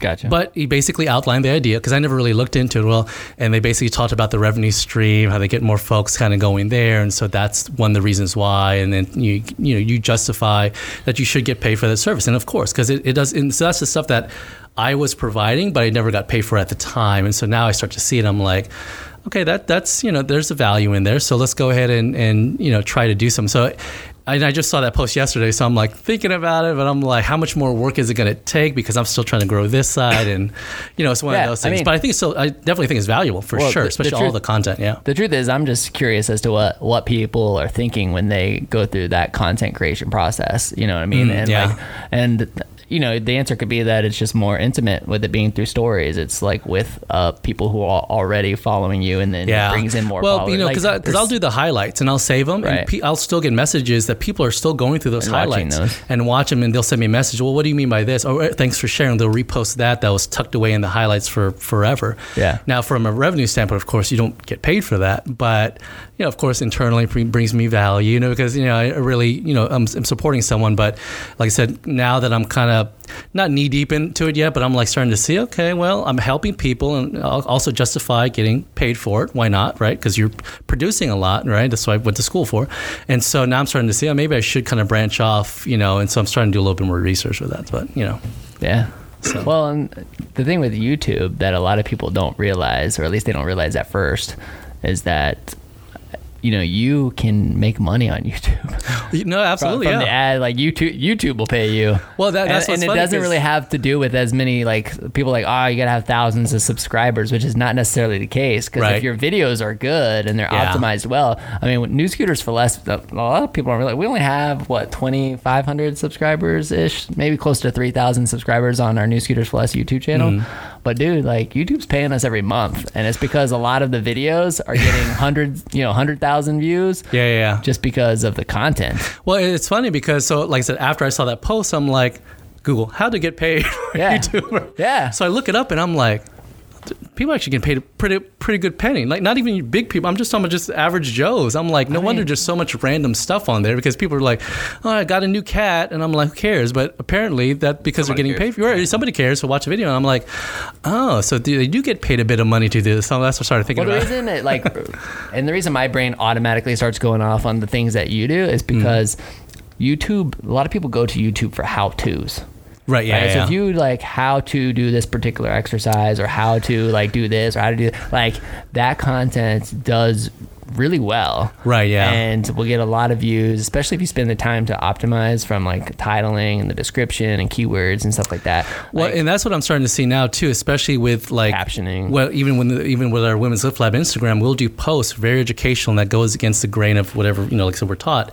gotcha. but he basically outlined the idea because I never really looked into it well, and they basically talked about the revenue stream, how they get more folks kind of going there, and so that's one of the reasons why. And then you you know you justify that you should get paid for that service, and of course because it, it does. And so that's the stuff that I was providing, but I never got paid for at the time, and so now I start to see it. I'm like. Okay, that that's you know there's a value in there, so let's go ahead and and you know try to do something. So, I, I just saw that post yesterday, so I'm like thinking about it, but I'm like, how much more work is it going to take? Because I'm still trying to grow this side, and you know, it's one Yeah, of those I things. mean- but I think it's still, I definitely think it's valuable for Well, sure, the- the especially all the content. Yeah. the truth is, I'm just curious as to what what people are thinking when they go through that content creation process. You know what I mean? Mm, and yeah. like, and you know, the answer could be that it's just more intimate with it being through stories. It's like with uh, people who are already following you, and then it yeah, brings in more. Well, followers. you know, because there's- I'll do the highlights and I'll save them, Right. and pe- I'll still get messages that people are still going through those And highlights those. and watch them, and they'll send me a message. Well, what do you mean by this? Oh, eh, thanks for sharing. They'll repost that. That was tucked away in the highlights for forever. Yeah. Now, from a revenue standpoint, of course, you don't get paid for that, but you know, of course, internally brings me value. You know, because you know, I really, you know, I'm, I'm supporting someone, but like I said, now that I'm kind of not knee deep into it yet, but I'm like starting to see, okay, well, I'm helping people, and I'll also justify getting paid for it. Why not, right? Because you're producing a lot, right? That's what I went to school for, and so now I'm starting to see, oh, maybe I should kind of branch off, you know, and so I'm starting to do a little bit more research with that, but you know, Yeah. So- Well, and the thing with YouTube that a lot of people don't realize, or at least they don't realize at first, is that you know you can make money on YouTube. no, from, absolutely, from yeah. the ad like youtube youtube will pay you Well, that- that's and, and it doesn't really have to do with as many like people like oh you gotta have thousands of subscribers which is not necessarily the case because Right. if your videos are good and they're Yeah. optimized well i mean with new scooters for less a lot of people aren't realize we only have what 2500 subscribers ish maybe close to 3000 subscribers on our new scooters for less youtube channel Mm-hmm. but dude like youtube's paying us every month and it's because a lot of the videos are getting hundreds you know 100000 views yeah, yeah, yeah. just because of the content Well, it's funny because so like I said, after I saw that post, I'm like, Google, how to get paid for Yeah. YouTuber. Yeah. So I look it up and I'm like, people actually get paid a pretty pretty good penny. Like not even big people. I'm just talking about just average Joes. I'm like, no wonder mean- there's so much random stuff on there because people are like, oh, I got a new cat, and I'm like, who cares? But apparently that because Somebody they're getting cares. paid for it, somebody cares. So watch a video, and I'm like, oh, so they do get paid a bit of money to do this. So that's what I started thinking Well, the about. reason it like, and the reason my brain automatically starts going off on the things that you do is mm-hmm. because YouTube. A lot of people go to YouTube for how tos. Right? Yeah. right? yeah, So if you like how to do this particular exercise or how to like do this or how to do like that content does really well. Right, yeah. And we'll get a lot of views, especially if you spend the time to optimize from like titling and the description and keywords and stuff like that. Well, Like, and that's what I'm starting to see now too, especially with like Captioning. Well, even when the, even with our Women's Lift Lab Instagram, we'll do posts very educational and that goes against the grain of whatever you know, like so we're taught,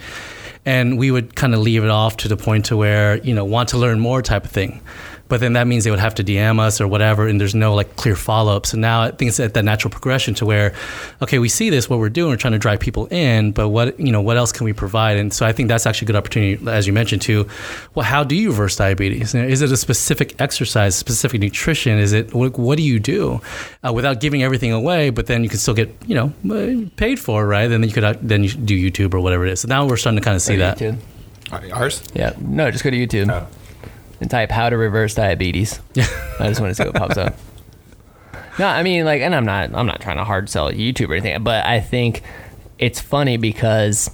and we would kind of leave it off to the point to where you know want to learn more type of thing. But then that means they would have to DM us or whatever, and there's no like clear follow up. So now I think it's at that natural progression to where, okay, we see this, what we're doing, we're trying to drive people in, but what you know, what else can we provide? And so I think that's actually a good opportunity, as you mentioned, to, well, how do you reverse diabetes? Is it a specific exercise, specific nutrition? Is it what, what do you do uh, without giving everything away? But then you can still get you know uh, paid for, right? And then you could uh, then you do YouTube or whatever it is. So now we're starting to kind of see that. to YouTube. Ours? Yeah. No, just go to YouTube Oh. And type how to reverse diabetes. I just want to see what pops up. No, I mean like and I'm not I'm not trying to hard sell YouTube or anything, but I think it's funny because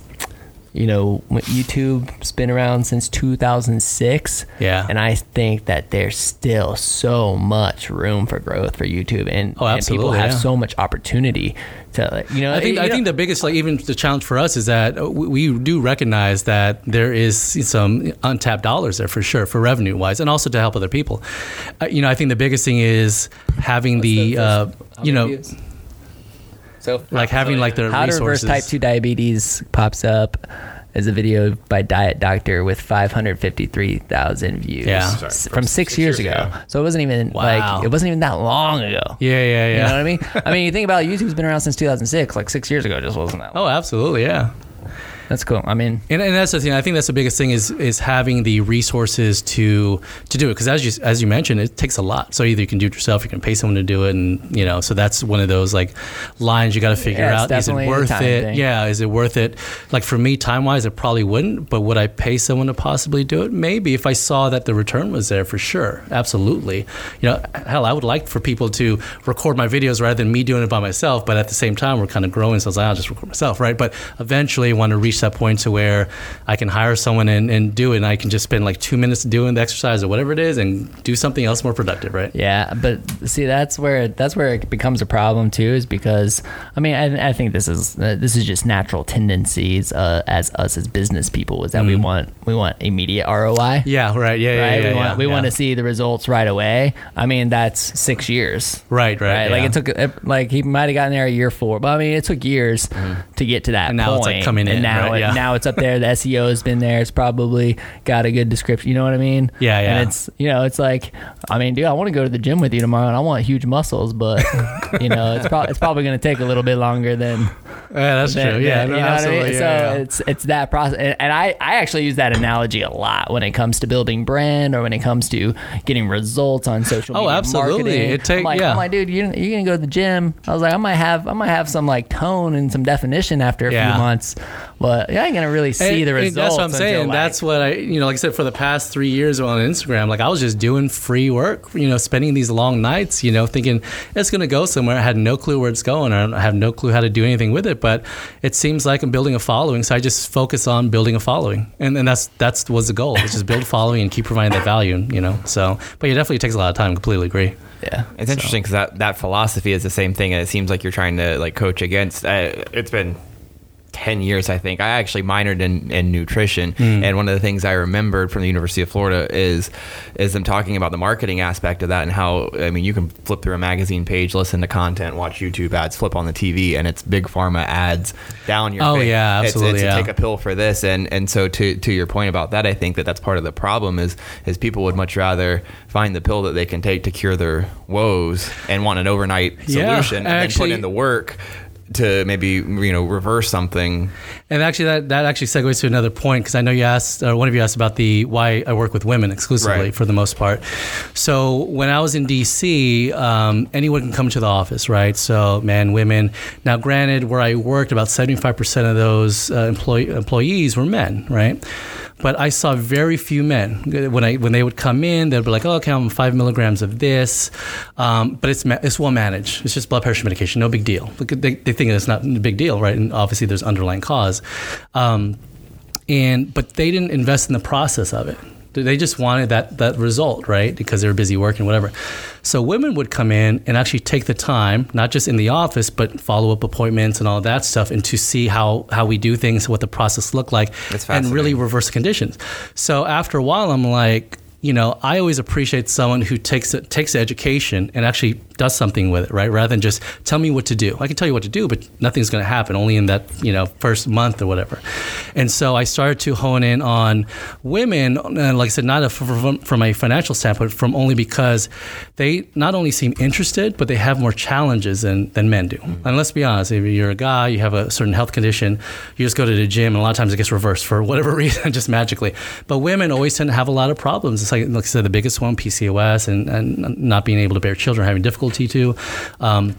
you know, YouTube's been around since 2006. Yeah. And I think that there's still so much room for growth for YouTube and, Oh, and people have yeah. so much opportunity to, you know, I think I know- think the biggest like even the challenge for us is that uh, we, we do recognize that there is some untapped dollars there for sure for revenue wise and also to help other people. Uh, you know, I think the biggest thing is having the, uh, you know so like having like the How to reverse type 2 diabetes pops up as a video by Diet Doctor with 553,000 views. Yeah. Sorry, from from, six, six years, years ago. ago. So it wasn't even Wow. like it wasn't even that long ago. Yeah, yeah, yeah. You know what I mean? I mean, you think about it, YouTube's been around since 2006. Like six years ago, just wasn't that. Oh, long. Oh, absolutely, yeah. That's cool. I mean, And, and that's the thing. I think that's the biggest thing is is having the resources to to do it because as you as you mentioned, it takes a lot. So either you can do it yourself, you can pay someone to do it, and you know. So that's one of those like lines you got to figure Yeah, out. Is it worth it? thing. Yeah, is it worth it? Like for me, time wise, it probably wouldn't. But would I pay someone to possibly do it? Maybe if I saw that the return was there for sure. Absolutely. You know, hell, I would like for people to record my videos rather than me doing it by myself. But at the same time, we're kind of growing, so I was like, I'll just record myself, right? But eventually, I want to reach that point to where I can hire someone and, and do it, and I can just spend like two minutes doing the exercise or whatever it is, and do something else more productive, right? Yeah, but see, that's where that's where it becomes a problem too, is because I mean, I, I think this is uh, this is just natural tendencies uh, as us as business people is that we want we want immediate ROI. Yeah, right. Yeah, yeah, Right, yeah. we yeah, want we yeah. want to see the results right away. I mean, that's six years, Right, right. right? Like it took, it, like he might have gotten there a year four, but I mean, it took years to get to that And now point. it's, like, coming and in, now know, Right, yeah. now it's up there. The SEO has been there. It's probably got a good description. You know what I mean? Yeah, yeah. And it's you know, it's like, I mean, dude, I want to go to the gym with you tomorrow, and I want huge muscles, but you know, it's probably it's probably going to take a little bit longer than. Yeah, that's than- true. Yeah, than- no, you know what I mean? absolutely. So yeah, yeah. it's it's that process, and, and I I actually use that analogy a lot when it comes to building brand or when it comes to getting results on social oh, media. Oh, absolutely. marketing. It takes. I'm like, yeah. I'm like, dude, you you're gonna go to the gym. I was like, I might have I might have some like tone and some definition after a Yeah. few months, but you ain't gonna really see And- the results. That's what I'm saying. like- that's what I, you know, like I said, for the past three years on Instagram, like I was just doing free work, you know, spending these long nights, you know, thinking it's going to go somewhere. I had no clue where it's going. I have no clue how to do anything with it, but it seems like I'm building a following. So I just focus on building a following. And, and that's, that's was the goal, is just build a following and keep providing that value, you know? So, but it definitely takes a lot of time. Completely agree. yeah. It's interesting because that, that philosophy is the same thing, and it seems like you're trying to like coach against. Uh, it's been ten years, I think. I actually minored in, in nutrition, mm. and one of the things I remembered from the University of Florida is is them talking about the marketing aspect of that and how I mean you can flip through a magazine page, listen to content, watch YouTube ads, flip on the TV, and it's big pharma ads down your. Oh, face. yeah, absolutely, It's, yeah. take a pill for this, and and so to to your point about that, I think that that's part of the problem is is people would much rather find the pill that they can take to cure their woes and want an overnight Yeah, solution and then put in the work to maybe you know reverse something. And actually, that, that actually segues to another point because I know you asked, or one of you asked about the why I work with women exclusively Right. for the most part. So when I was in DC, um, anyone can come to the office, right? So men, women. Now, granted, where I worked, about seventy-five percent of those uh, employee, employees were men, right? But I saw very few men when I when they would come in. They'd be like, "Oh, okay, I'm five milligrams of this," um, but it's ma- it's well managed. It's just blood pressure medication, no big deal. They, they think it's not a big deal, right? And obviously, there's underlying cause. Um, and but they didn't invest in the process of it. They just wanted that that result, right? Because they were busy working, whatever. So women would come in and actually take the time, not just in the office, but follow up appointments and all that stuff, and to see how how we do things, what the process looked like, and really reverse the conditions. So after a while, I'm like, you know, I always appreciate someone who takes it, takes education and actually does something with it, right? Rather than just tell me what to do. I can tell you what to do, but nothing's going to happen only in that, you know, first month or whatever. And so I started to hone in on women, and like I said, not a, from, from a financial standpoint, from only because they not only seem interested, but they have more challenges than, than men do. Mm-hmm. And let's be honest, if you're a guy, you have a certain health condition, you just go to the gym, and a lot of times it gets reversed for whatever reason, just magically. But women always tend to have a lot of problems. It's like, like I said, the biggest one, PCOS, and, and not being able to bear children, having difficulty to. Um,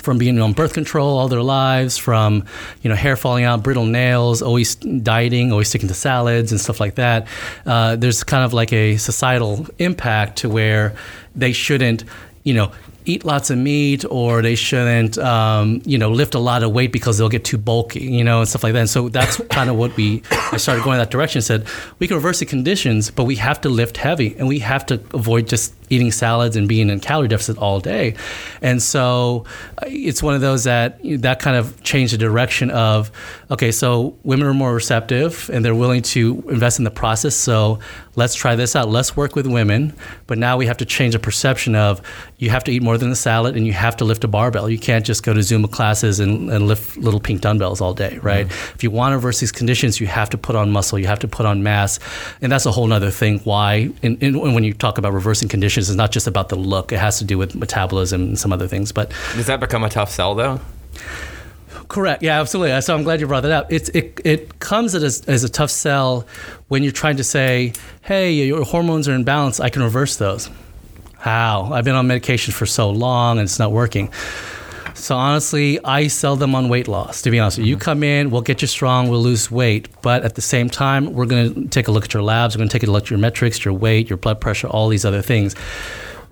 from being on birth control all their lives, from you know hair falling out, brittle nails, always dieting, always sticking to salads and stuff like that. Uh, there's kind of like a societal impact to where they shouldn't, you know, eat lots of meat or they shouldn't, um, you know, lift a lot of weight because they'll get too bulky, you know, and stuff like that. And so that's kind of what we. I started going that direction. Said we can reverse the conditions, but we have to lift heavy and we have to avoid just eating salads and being in calorie deficit all day. And so uh, it's one of those that that kind of changed the direction of okay, so women are more receptive and they're willing to invest in the process. So let's try this out. Let's work with women. But now we have to change the perception of you have to eat more than a salad and you have to lift a barbell. You can't just go to Zumba classes and, and lift little pink dumbbells all day, right? Mm-hmm. If you want to reverse these conditions, you have to put on muscle, you have to put on mass. And that's a whole other thing why, and, and when you talk about reversing conditions, it's not just about the look, it has to do with metabolism and some other things. But Does that become a tough sell though? Correct. Yeah, absolutely. So I'm glad you brought that up. It's it it comes as, as a tough sell when you're trying to say, "Hey, your hormones are in balance. I can reverse those." How? I've been on medication for so long and it's not working. So honestly, I sell them on weight loss. To be honest, you You mm-hmm. come in, we'll get you strong, we'll lose weight, but at the same time, we're going to take a look at your labs. We're going to take a look at your metrics, your weight, your blood pressure, all these other things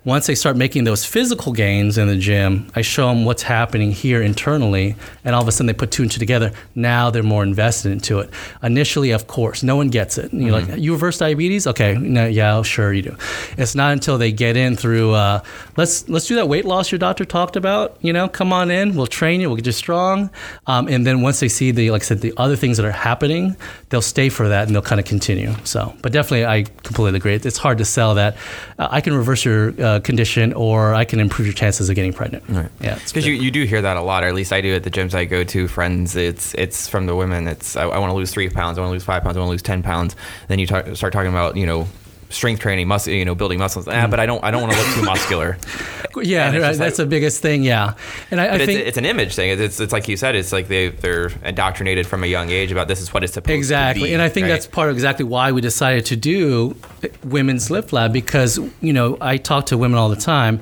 once they start making those physical gains in the gym, I show them what's happening here internally, and all of a sudden they put two and two together. Now they're more invested into it. Initially, of course, no one gets it. You're like, you reverse diabetes? Okay, no, yeah, sure you do. It's not until they get in through, uh, let's let's do that weight loss your doctor talked about. You know, come on in, we'll train you, we'll get you strong, um, and then once they see the, like I said, the other things that are happening, they'll stay for that and they'll kind of continue. So, but definitely, I completely agree. It's hard to sell that. Uh, I can reverse your uh, uh, condition, or I can improve your chances of getting pregnant. Right. Yeah, Because you, you do hear that a lot, or at least I do at the gyms I go to. Friends, it's it's from the women. It's I, I want to lose three pounds, I want to lose five pounds, I want to lose ten pounds. Then you talk, start talking about you know strength training, muscle, you know, building muscles. Ah, but I don't I don't want to look too muscular. yeah, right, that's like- the biggest thing. Yeah, and I, I But it's, think it's an image thing. It's, it's it's like you said. It's like they they're indoctrinated from a young age about this is what it's supposed exactly to be. Exactly, and i think right? that's part of exactly why we decided to do women's lift lab because you know i talk to women all the time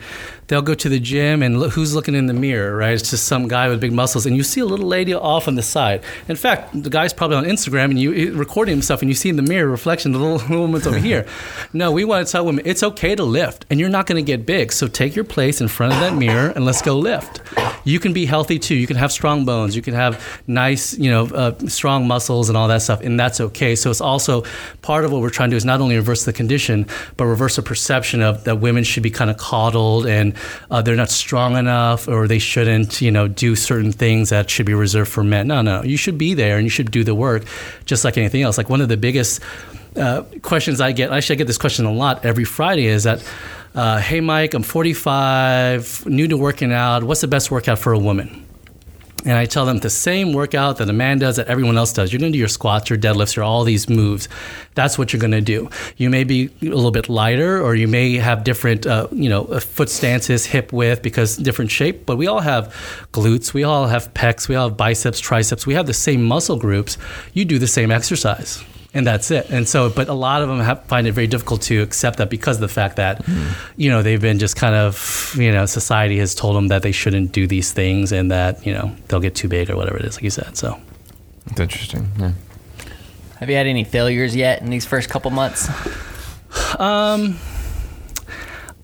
they'll go to the gym and look, who's looking in the mirror right? It's just some guy with big muscles and you see a little lady off on the side. In fact the guy's probably on instagram and you recording himself and you see in the mirror reflection the little, little woman's over here. No we want to tell women it's okay to lift and you're not going to get big so take your place in front of that mirror and let's go lift. You can be healthy too. You can have strong bones. You can have nice you know uh, strong muscles and all that stuff and that's okay. So it's also part of what we're trying to do is not only reverse the condition but reverse the perception of that women should be kind of coddled and uh, they're not strong enough or they shouldn't you know do certain things that should be reserved for men no no you should be there and you should do the work just like anything else like one of the biggest uh, questions I get, actually, I get this question a lot every Friday is that, uh, hey, Mike, I'm 45, new to working out. What's the best workout for a woman? And I tell them the same workout that a man does that everyone else does. You're going to do your squats, your deadlifts, your all these moves. That's what you're going to do. You may be a little bit lighter, or you may have different, uh, you know, uh, foot stances, hip width, because different shape. But we all have glutes, we all have pecs, we all have biceps, triceps. We have the same muscle groups. You do the same exercise and that's it. And so, but a lot of them have, find it very difficult to accept that because of the fact that, you know, they've been just kind of, you know, society has told them that they shouldn't do these things and that, you know, they'll get too big or whatever it is, like you said. So, It's interesting. Yeah. Have you had any failures yet in these first couple months? Um,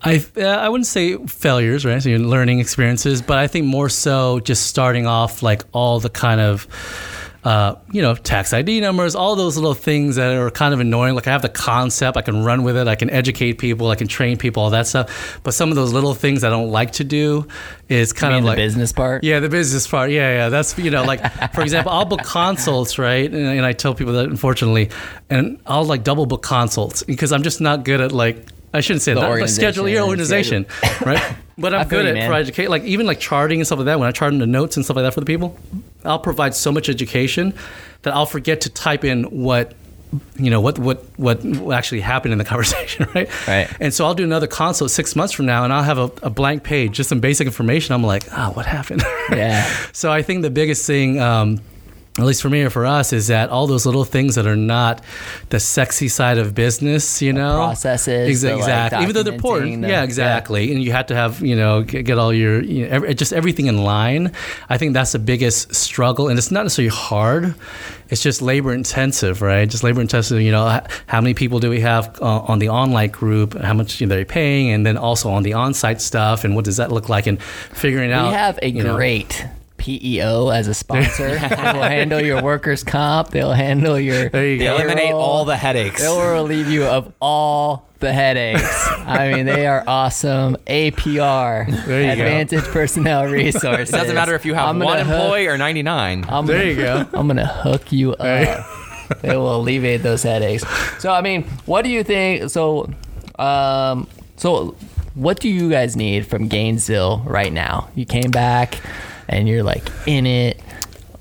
I uh, I wouldn't say failures, right? So you're learning experiences, but I think more so just starting off like all the kind of uh, you know, tax ID numbers, all those little things that are kind of annoying. Like I have the concept, I can run with it, I can educate people, I can train people, all that stuff. But some of those little things I don't like to do is kind of the business part. yeah, the business part. Yeah, yeah. That's you know, like for example, I'll book consults, right? And, and I tell people that unfortunately, and I'll like double book consults because I'm just not good at like I shouldn't say The that, but schedule your organization, right? But I'm good you, at for educate, like even like charting and stuff like that. When I chart in the notes and stuff like that for the people, I'll provide so much education that I'll forget to type in what you know what what what actually happened in the conversation, right? Right. And so I'll do another consult six months from now, and I'll have a, a blank page, just some basic information. I'm like, ah, what happened? Yeah. So I think the biggest thing, um, at least for me or for us, is that all those little things that are not the sexy side of business, you know, processes, Ex- the, like, exactly. Even though they're important, the- yeah, exactly. And you have to have, you know, get, get all your, you know, every, just everything in line. I think that's the biggest struggle, and it's not necessarily hard. It's just labor intensive, right? Just labor intensive. You know, how many people do we have uh, on the online group? How much are they paying? And then also on the on-site stuff, and what does that look like? And figuring out. We have a you know, great PEO as a sponsor. they will handle your workers' comp. They'll handle your. There you They go. eliminate all the headaches. They will relieve you of all the headaches. I mean, they are awesome. APR, There you go. Advantage Personnel Resources. It doesn't matter if you have I'm one gonna hook- employee or 99. I'm There gonna, you go. I'm gonna hook you up. They will alleviate those headaches. So, I mean, what do you think? So, um, so what do you guys need from Gainesville right now? You came back, and you're like in it.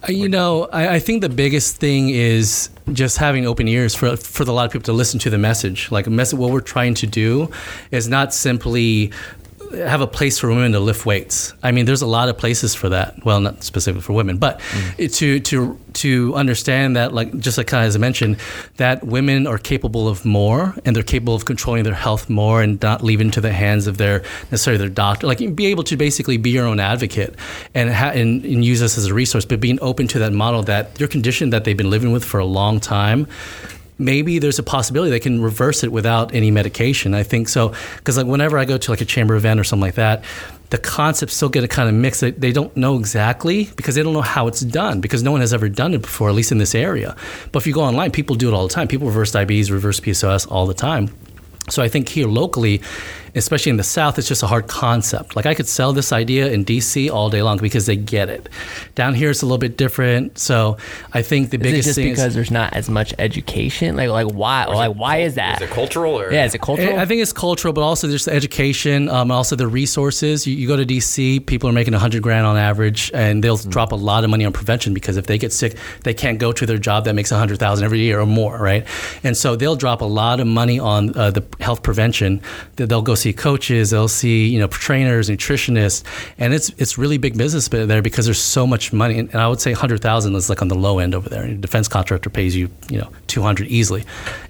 Uh, You know, I, I think the biggest thing is just having open ears for for a lot of people to listen to the message. Like message, what we're trying to do is not simply have a place for women to lift weights. I mean, there's a lot of places for that. Well, not specifically for women, but it- to to to understand that, like just like as I mentioned, that women are capable of more and they're capable of controlling their health more and not leave it into the hands of their necessarily their doctor. Like be able to basically be your own advocate and ha- and, and use this as a resource, but being open to that model that your condition that they've been living with for a long time maybe there's a possibility they can reverse it without any medication. I think so because like whenever I go to like a chamber event or something like that, the concepts still get a kind of mix. They, they don't know exactly because they don't know how it's done because no one has ever done it before, at least in this area. But if you go online, people do it all the time. People reverse diabetes, reverse PCOS all the time. So I think here locally, especially in the South, it's just a hard concept. Like I could sell this idea in DC all day long because they get it. Down here, it's a little bit different. So I think the Is it biggest just thing because is. there's not as much education? Like like why like why is that? Is it cultural or? yeah, is it cultural? I think it's cultural, but also there's the education, um, also the resources. You, you go to DC, people are making 100 grand on average, and they'll drop a lot of money on prevention because if they get sick, they can't go to their job that makes 100,000 every year or more, right? And so they'll drop a lot of money on uh, the health prevention. That They'll go see coaches, they'll see you know trainers, nutritionists, and it's it's really big business there because there's so much money. And, I would say 100,000 is like on the low end over there. A defense contractor pays you you know 200 easily,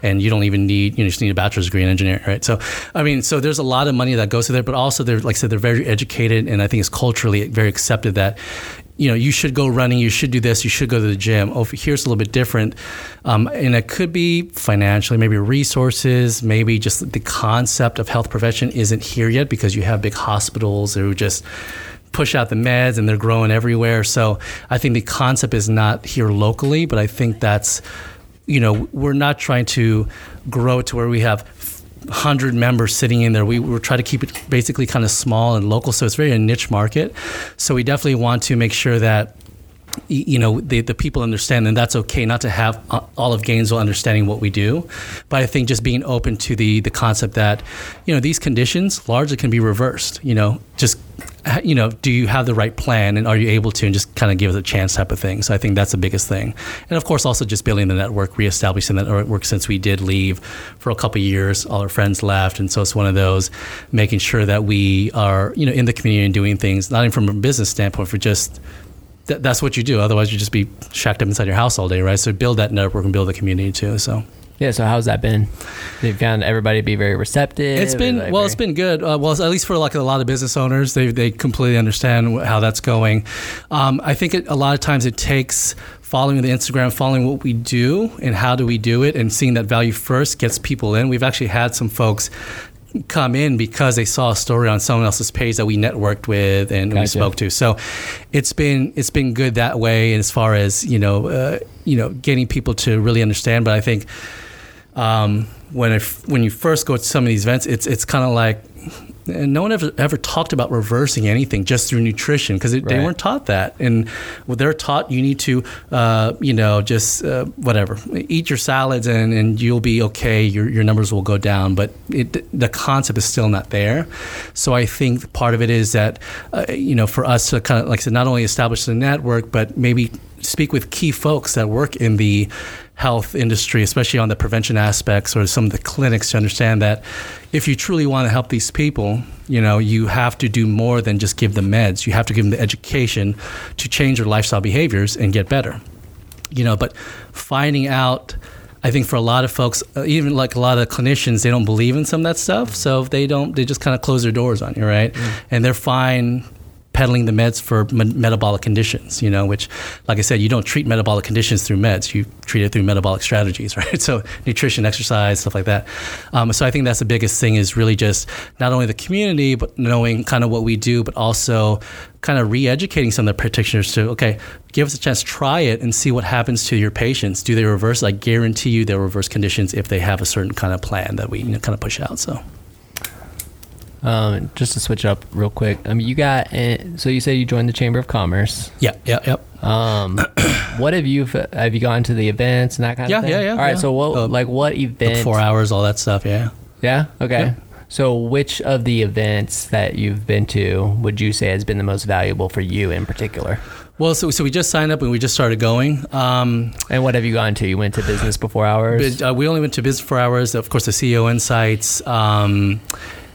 and you don't even need you know just need a bachelor's degree in engineering, right? So I mean, so there's a lot of money that goes to there, but also they're like I said, they're very educated, and I think it's culturally very accepted that you know, you should go running, you should do this, you should go to the gym. Oh, here's a little bit different. Um, and it could be financially, maybe resources, maybe just the concept of health prevention isn't here yet because you have big hospitals who just push out the meds and they're growing everywhere. So I think the concept is not here locally, but I think that's, you know, we're not trying to grow to where we have 100 members sitting in there. We, we try to keep it basically kind of small and local, so it's very a niche market. So we definitely want to make sure that you know the, the people understand and that's okay not to have uh, all of Gainesville understanding what we do but I think just being open to the the concept that you know these conditions largely can be reversed you know just you know do you have the right plan and are you able to and just kind of give it a chance type of thing so I think that's the biggest thing and of course also just building the network reestablishing the network since we did leave for a couple years all our friends left and so it's one of those making sure that we are you know in the community and doing things not even from a business standpoint for just that, that's what you do. Otherwise, you just be shacked up inside your house all day, right? So build that network and build the community too. So yeah, so how's that been? They've found everybody to be very receptive. it's been like well, very- it's been good. Uh, well, at least for like a lot of business owners, they they completely understand how that's going. Um, I think it, a lot of times it takes following the Instagram, following what we do and how do we do it, and seeing that value first gets people in. We've actually had some folks come in because they saw a story on someone else's page that we networked with and we spoke to. So it's been it's been good that way as far as you know uh, you know getting people to really understand. But I think um, when if, when you first go to some of these events, it's it's kind of like and no one ever ever talked about reversing anything just through nutrition because they weren't taught that. And they're taught you need to, uh, you know, just uh, whatever, eat your salads and, and you'll be okay. Your, your numbers will go down. But it, the concept is still not there. So I think part of it is that, uh, you know, for us to kind of, like I said, not only establish the network, but maybe speak with key folks that work in the health industry, especially on the prevention aspects or some of the clinics to understand that if you truly want to help these people, you know, you have to do more than just give them meds. You have to give them the education to change their lifestyle behaviors and get better. You know, but finding out I think for a lot of folks, uh, even like a lot of clinicians, they don't believe in some of that stuff, so if they don't. They just kind of close their doors on you, right? And they're fine peddling the meds for me- metabolic conditions, you know, which, like I said, you don't treat metabolic conditions through meds. You treat it through metabolic strategies, right? So nutrition, exercise, stuff like that. Um, so I think that's the biggest thing is really just not only the community, but knowing kind of what we do, but also kind of re-educating some of the practitioners to, okay, give us a chance, try it and see what happens to your patients. Do they reverse? I guarantee you they'll reverse conditions if they have a certain kind of plan that we you know, kind of push out. So. Um, just to switch up real quick. I mean, you got uh, so you say you joined the Chamber of Commerce. Yeah, yeah, yep. Um, what have you have you gone to the events and that kind Yeah, of thing? yeah, yeah, yeah. All right, yeah. so what Uh, like what event? Four hours, all that stuff. Yeah. Yeah. Okay. So which of the events that you've been to would you say has been the most valuable for you in particular? Well, so, so we just signed up and we just started going. Um, And what have you gone to? You went to business before hours. but, uh, we only went to business for hours. Of course, the CEO insights, um,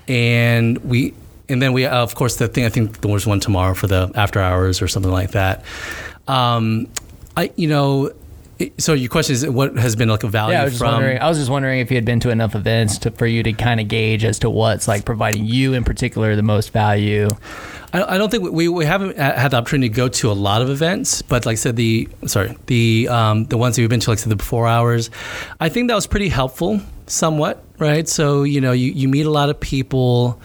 and we, and then we, of course, the thing. I think there was one tomorrow for the after hours or something like that. Um, I, you know, so your question is what has been like a value yeah, I was just from? wondering. I was just wondering if you had been to enough events to, for you to kind of gauge as to what's like providing you in particular the most value. I, I don't think we, we haven't had the opportunity to go to a lot of events, but like I said, the sorry, the um, the ones that we've been to, like I said, the before hours, I think that was pretty helpful, somewhat, right? So you know, you, you meet a lot of people,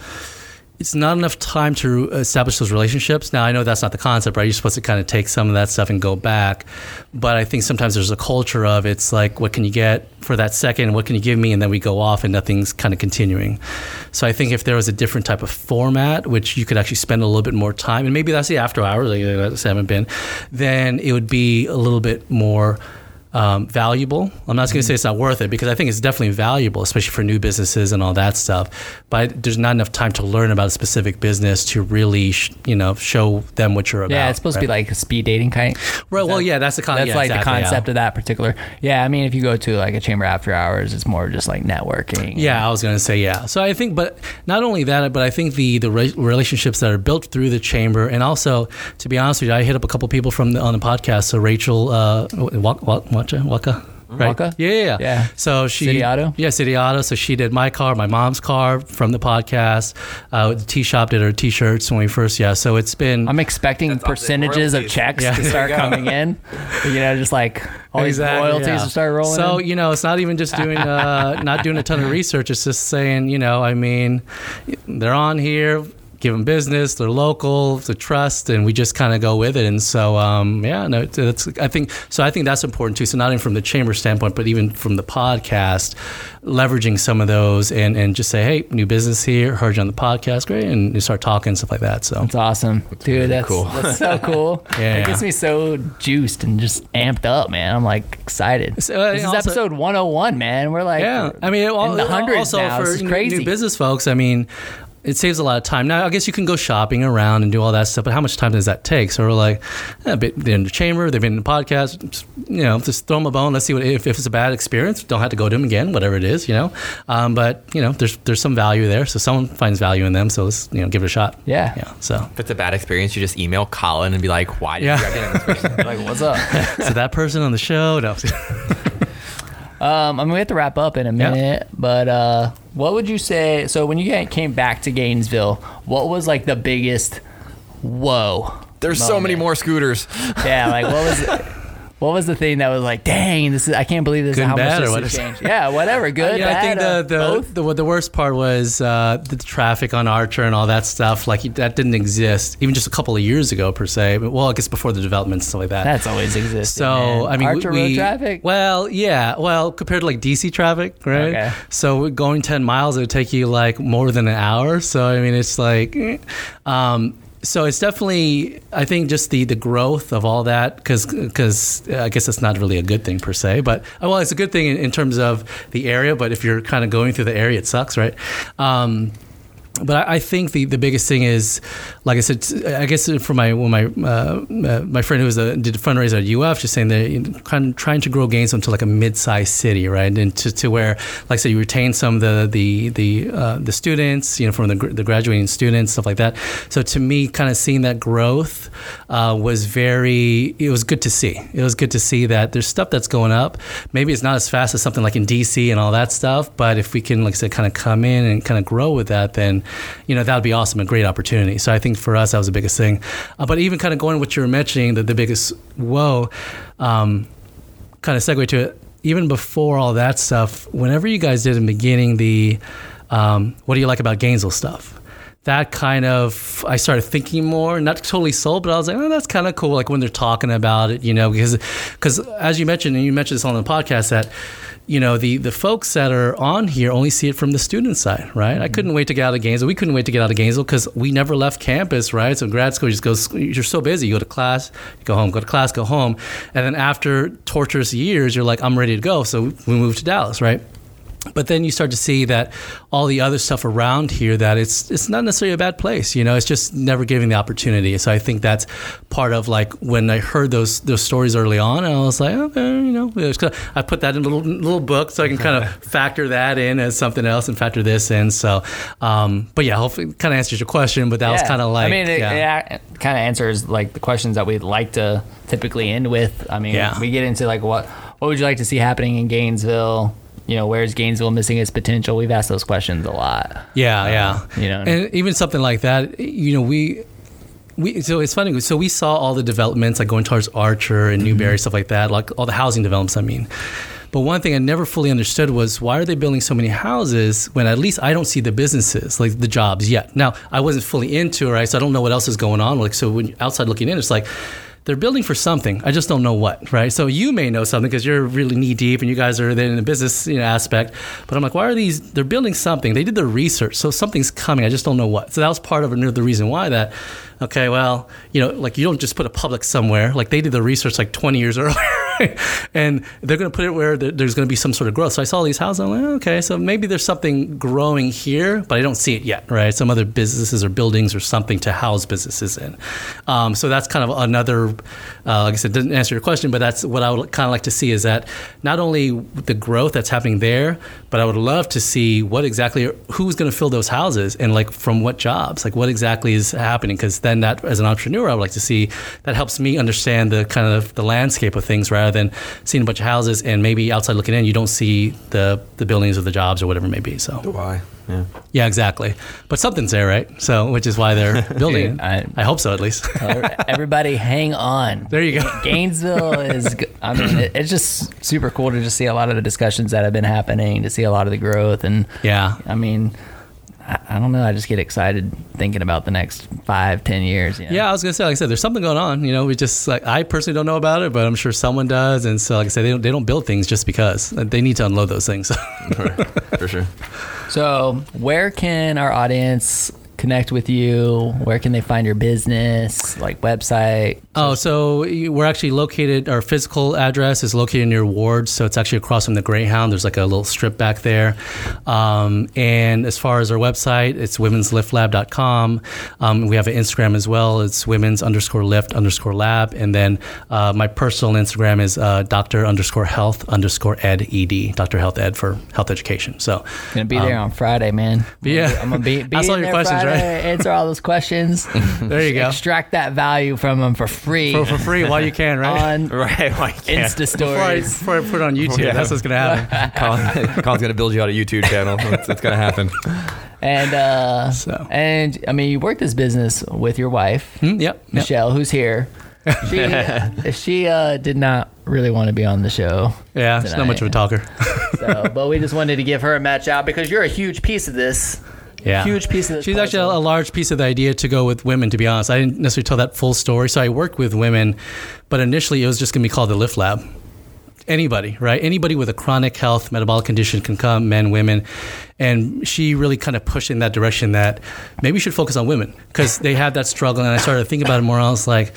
it's not enough time to establish those relationships. Now I know that's not the concept, right? You're supposed to kind of take some of that stuff and go back, but I think sometimes there's a culture of it's like, what can you get for that second? What can you give me? And then we go off and nothing's kind of continuing. So I think if there was a different type of format, which you could actually spend a little bit more time, and maybe that's the after hours, like I haven't been, then it would be a little bit more um, valuable. I'm not going to say it's not worth it because I think it's definitely valuable, especially for new businesses and all that stuff. But there's not enough time to learn about a specific business to really, sh- you know, show them what you're about. Yeah, it's supposed to be like a speed dating kind. Right. Well, yeah, that's the con- That's yeah, like exactly, the yeah. concept of that particular. Yeah, I mean, if you go to like a chamber after hours, it's more just like networking. Yeah, I was going to say yeah. So I think, but not only that, but I think the the re- relationships that are built through the chamber, and also to be honest with you, I hit up a couple people from the, on the podcast. So Rachel, uh, Waka, Waka, Waka. Right. Waka? Yeah, yeah, yeah. Yeah. So she City Auto? Yeah, City Auto. So she did my car, my mom's car from the podcast. Uh, the T shop did her t-shirts when we first. Yeah. So it's been. I'm expecting That's percentages of checks Yeah. to start coming in. You know, just like all these Exactly, royalties yeah. to start rolling. So in. you know, it's not even just doing, uh, not doing a ton of research. It's just saying, you know, I mean, they're on here. Give them business. They're local. The trust, and we just kind of go with it. And so, um, yeah, no, it's, it's. I think so. I think that's important too. So not even from the chamber standpoint, but even from the podcast, leveraging some of those and and just say, hey, new business here. Heard you on the podcast, great, and you start talking stuff like that. So That's awesome, dude. That's cool. That's so cool. Yeah. It gets me so juiced and just amped up, man. I'm like excited. So, uh, this is also- episode 101, man. We're like, Yeah, I mean, it, in the hundreds also now. for This is crazy. new business folks. I mean, it saves a lot of time. Now, I guess you can go shopping around and do all that stuff, but how much time does that take? So we're like, eh, bit- they're in the chamber, they've been in the podcast, just, you know, just throw them a bone. Let's see what if, if it's a bad experience. Don't have to go to them again, whatever it is, you know. Um, but you know, there's there's some value there, so someone finds value in them. So let's you know give it a shot. Yeah. yeah. So If it's a bad experience, you just email Colin and be like, "Why did Yeah. you recommend this person?" like, what's up? so that person on the show, no. Um, I mean, we have to wrap up in a Yeah. minute, but uh, what would you say? So, when you came back to Gainesville, what was like the biggest whoa? There's so many more scooters. Yeah, like what was what was the thing that was like, dang, this is I can't believe this Good is how bad, much this has changed. Yeah, whatever, good, yeah, I think bad, the uh, the, both. the the worst part was uh, the traffic on Archer and all that stuff. Like that didn't exist even just a couple of years ago per se. But, well, I guess before the development and stuff like that. That's always existed. so man. I mean, Archer we, Road traffic. Well, yeah, well compared to like DC traffic, right? Okay. So going ten miles, it would take you like more than an hour. So I mean, it's like, eh. um, so it's definitely I think just the the growth of all that because because I guess it's not really a good thing per se, but uh, well, it's a good thing in, in terms of the area. But if you're kind of going through the area, it sucks, right? Um, but I, I think the, the biggest thing is, like I said, I guess for my when my uh, uh, my friend who was a, did a fundraiser at UF, just saying know, kind of trying to grow Gainesville into like a mid-sized city, right, and to, to where, like I said, you retain some of the the the uh, the students, you know, from the, the graduating students, stuff like that. So to me, kind of seeing that growth uh, was very, it was good to see. It was good to see that there's stuff that's going up. Maybe it's not as fast as something like in DC and all that stuff, but if we can, like I said, kind of come in and kind of grow with that, then you know that would be awesome, a great opportunity. So I think for us that was the biggest thing. Uh, but even kind of going what you were mentioning, the, the biggest whoa, um, kind of segue to it. Even before all that stuff, whenever you guys did in the beginning the um, what do you like about Gainesville stuff? That kind of I started thinking more, not totally sold, but I was like, oh, that's kind of cool. Like when they're talking about it, you know, because because as you mentioned, and you mentioned this on the podcast that you know the the folks that are on here only see it from the student side, right? I mm-hmm. couldn't wait to get out of Gainesville. We couldn't wait to get out of Gainesville because we never left campus, right? So grad school you just goes. You're so busy. You go to class, you go home, go to class, go home, and then after torturous years, you're like, I'm ready to go. So we moved to Dallas, right? But then you start to see that all the other stuff around here that it's it's not necessarily a bad place you know it's just never giving the opportunity so i think that's part of like when i heard those those stories early on and i was like okay you know i put that in a little little book so i can kind of factor that in as something else and factor this in so um but yeah hopefully it kind of answers your question but that was kind of like I mean, it, yeah. it kind of answers like the questions that we'd like to typically end with. I mean, Yeah. we get into like what what would you like to see happening in Gainesville? You know, where's Gainesville missing its potential? We've asked those questions a lot. Yeah, um, yeah. you know. and even something like that, you know, we. We, so it's funny. So we saw all the developments like going towards Archer and Newberry mm-hmm. stuff like that, like all the housing developments. I mean, But one thing I never fully understood was why are they building so many houses when at least I don't see the businesses, like the jobs yet. Now, I wasn't fully into it, right? So I don't know what else is going on. Like, so when outside looking in, it's like, they're building for something. I just don't know what, right? So you may know something because you're really knee deep and you guys are in the business you know, aspect. But I'm like, why are these? They're building something. They did their research, so something's coming. I just don't know what. So that was part of another reason why that. Okay, well, you know, like you don't just put a public somewhere. Like they did the research like 20 years earlier. and they're going to put it where there's going to be some sort of growth. So I saw these houses. I'm like, okay, so maybe there's something growing here, but I don't see it yet, right? Some other businesses or buildings or something to house businesses in. Um, so that's kind of another, uh, like I said, didn't answer your question, but that's what I would kind of like to see is that not only the growth that's happening there, but I would love to see what exactly, who's going to fill those houses and like from what jobs, like what exactly is happening. Because then that, as an entrepreneur, I would like to see that helps me understand the kind of the landscape of things rather than seeing a bunch of houses and maybe outside looking in, you don't see the the buildings or the jobs or whatever it may be. So why? Yeah. Yeah, exactly. But something's there, right? So, which is why they're building it. I- I, hope so, at least. Everybody, hang on. there you go. Gainesville is. I mean, it, it's just super cool to just see a lot of the discussions that have been happening, to see a lot of the growth, and Yeah. I mean, I, I don't know. I just get excited thinking about the next five, ten years. You know? Yeah, I was gonna say, like I said, there's something going on. You know, we just like I personally don't know about it, but I'm sure someone does. And so, like I said, they don't they don't build things just because they need to unload those things. For sure. So, where can our audience connect with you? Where can they find your business, like website? Oh, so we're actually located. Our physical address is located near Ward, so it's actually across from the Greyhound. There's like a little strip back there. Um, and as far as our website, it's womensliftlab.com. Um, we have an Instagram as well. It's women's underscore lift underscore lab. And then uh, my personal Instagram is uh, doctor underscore health underscore ed ed. Doctor Health Ed for health education. So Gonna be there on Friday, man. yeah. I'm gonna be, be in all your questions, Friday? Answer all those questions. there you go. Extract that value from them for free For, for free while you can, right? on Right. Why can't? Insta Before I, stories. before I put it on YouTube, Yeah. that's what's going to happen. Collin, Collin's gonna build you out a YouTube channel. It's, it's gonna happen. And uh, So. and I mean, you work this business with your wife, Hmm, yep. yep. Michelle, who's here. She she uh, did not really want to be on the show, Yeah, she's not much of a talker. so, but we just wanted to give her a match out because you're a huge piece of this. Yeah. Huge piece of this. She's actually a, a large piece of the idea to go with women, to be honest. I didn't necessarily tell that full story. So I worked with women, but initially it was just going to be called the Lift Lab. Anybody, right? Anybody with a chronic health metabolic condition can come, men, women. And she really kind of pushed in that direction that maybe we should focus on women because they have that struggle. And I started to think about it more. I was like,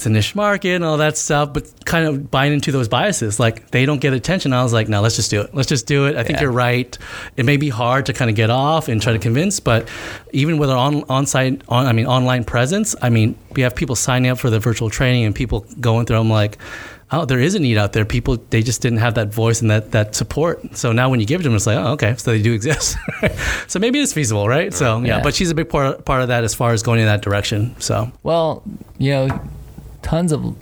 it's a niche market and all that stuff, but kind of buying into those biases. Like they don't get attention. I was like, no, let's just do it. Let's just do it. I think Yeah. you're right. It may be hard to kind of get off and try to convince, but even with our on on-site, on, I mean, online presence, I mean, we have people signing up for the virtual training and people going through. I'm like, oh, there is a need out there. People, they just didn't have that voice and that that support. So now when you give it to them, it's like, oh, okay, so they do exist. so maybe it's feasible, right? So yeah, Yeah. but she's a big part part of that as far as going in that direction. So Well, you know, tons of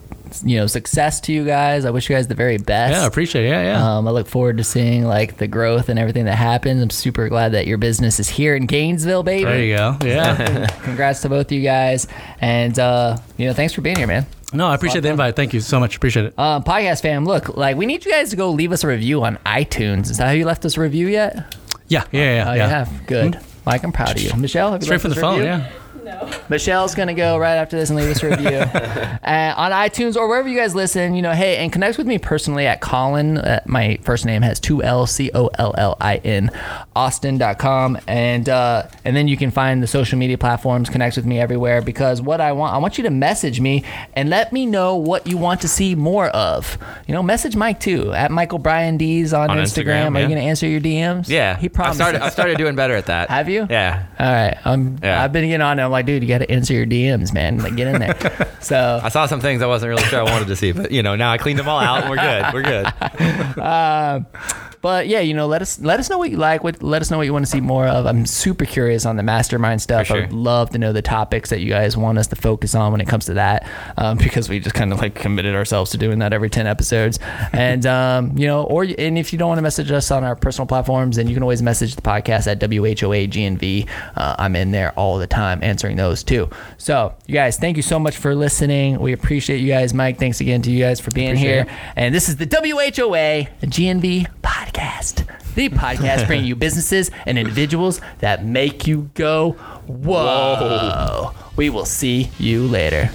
you know success to you guys. I wish you guys the very best. yeah, I appreciate it. Yeah, yeah. Um, I look forward to seeing like the growth and everything that happens. I'm super glad that your business is here in Gainesville, baby. There you go. Yeah. Congrats to both of you guys, and uh, you know, thanks for being here, man. no, I appreciate the invite. Thank you so much. Appreciate it. Um, podcast fam, look, like we need you guys to go leave us a review on iTunes. Is that how you left us a review yet? Yeah, yeah, yeah. Oh, yeah. you have. Good. Mike, I'm proud of you. Michelle, have you Straight from the phone. review? Yeah. Michelle's gonna go right after this and leave us a review uh, on iTunes or wherever you guys listen. You know, hey, and connect with me personally at Collin. Uh, my first name has two L C O L L I N, Austin.com, and uh, and then you can find the social media platforms. Connect with me everywhere because what I want, I want you to message me and let me know what you want to see more of. You know, message Mike too at Michael Brian D's on, On Instagram. Instagram, Are you gonna answer your DMs? Yeah. he I promised. started. I started doing better at that. Have you? Yeah. All right, um, Yeah. I've been getting on. it. Like, dude, you got to answer your DMs, man. Like, get in there. so, I saw some things I wasn't really sure I wanted to see, but you know, now I cleaned them all out and we're good. We're good. but yeah, you know, let us let us know what you like. What let us know what you want to see more of. I'm super curious on the mastermind stuff. Sure. I would love to know the topics that you guys want us to focus on when it comes to that, um, because we just kind of like committed ourselves to doing that every ten episodes. And um, you know, or and if you don't want to message us on our personal platforms, then you can always message the podcast at WHOAGNV. Uh, I'm in there all the time answering those too. So you guys, thank you so much for listening. We appreciate you guys, Mike. Thanks again to you guys for being here. And this is the WHOA GNV podcast, the podcast bringing you businesses and individuals that make you go, whoa. We will see you later.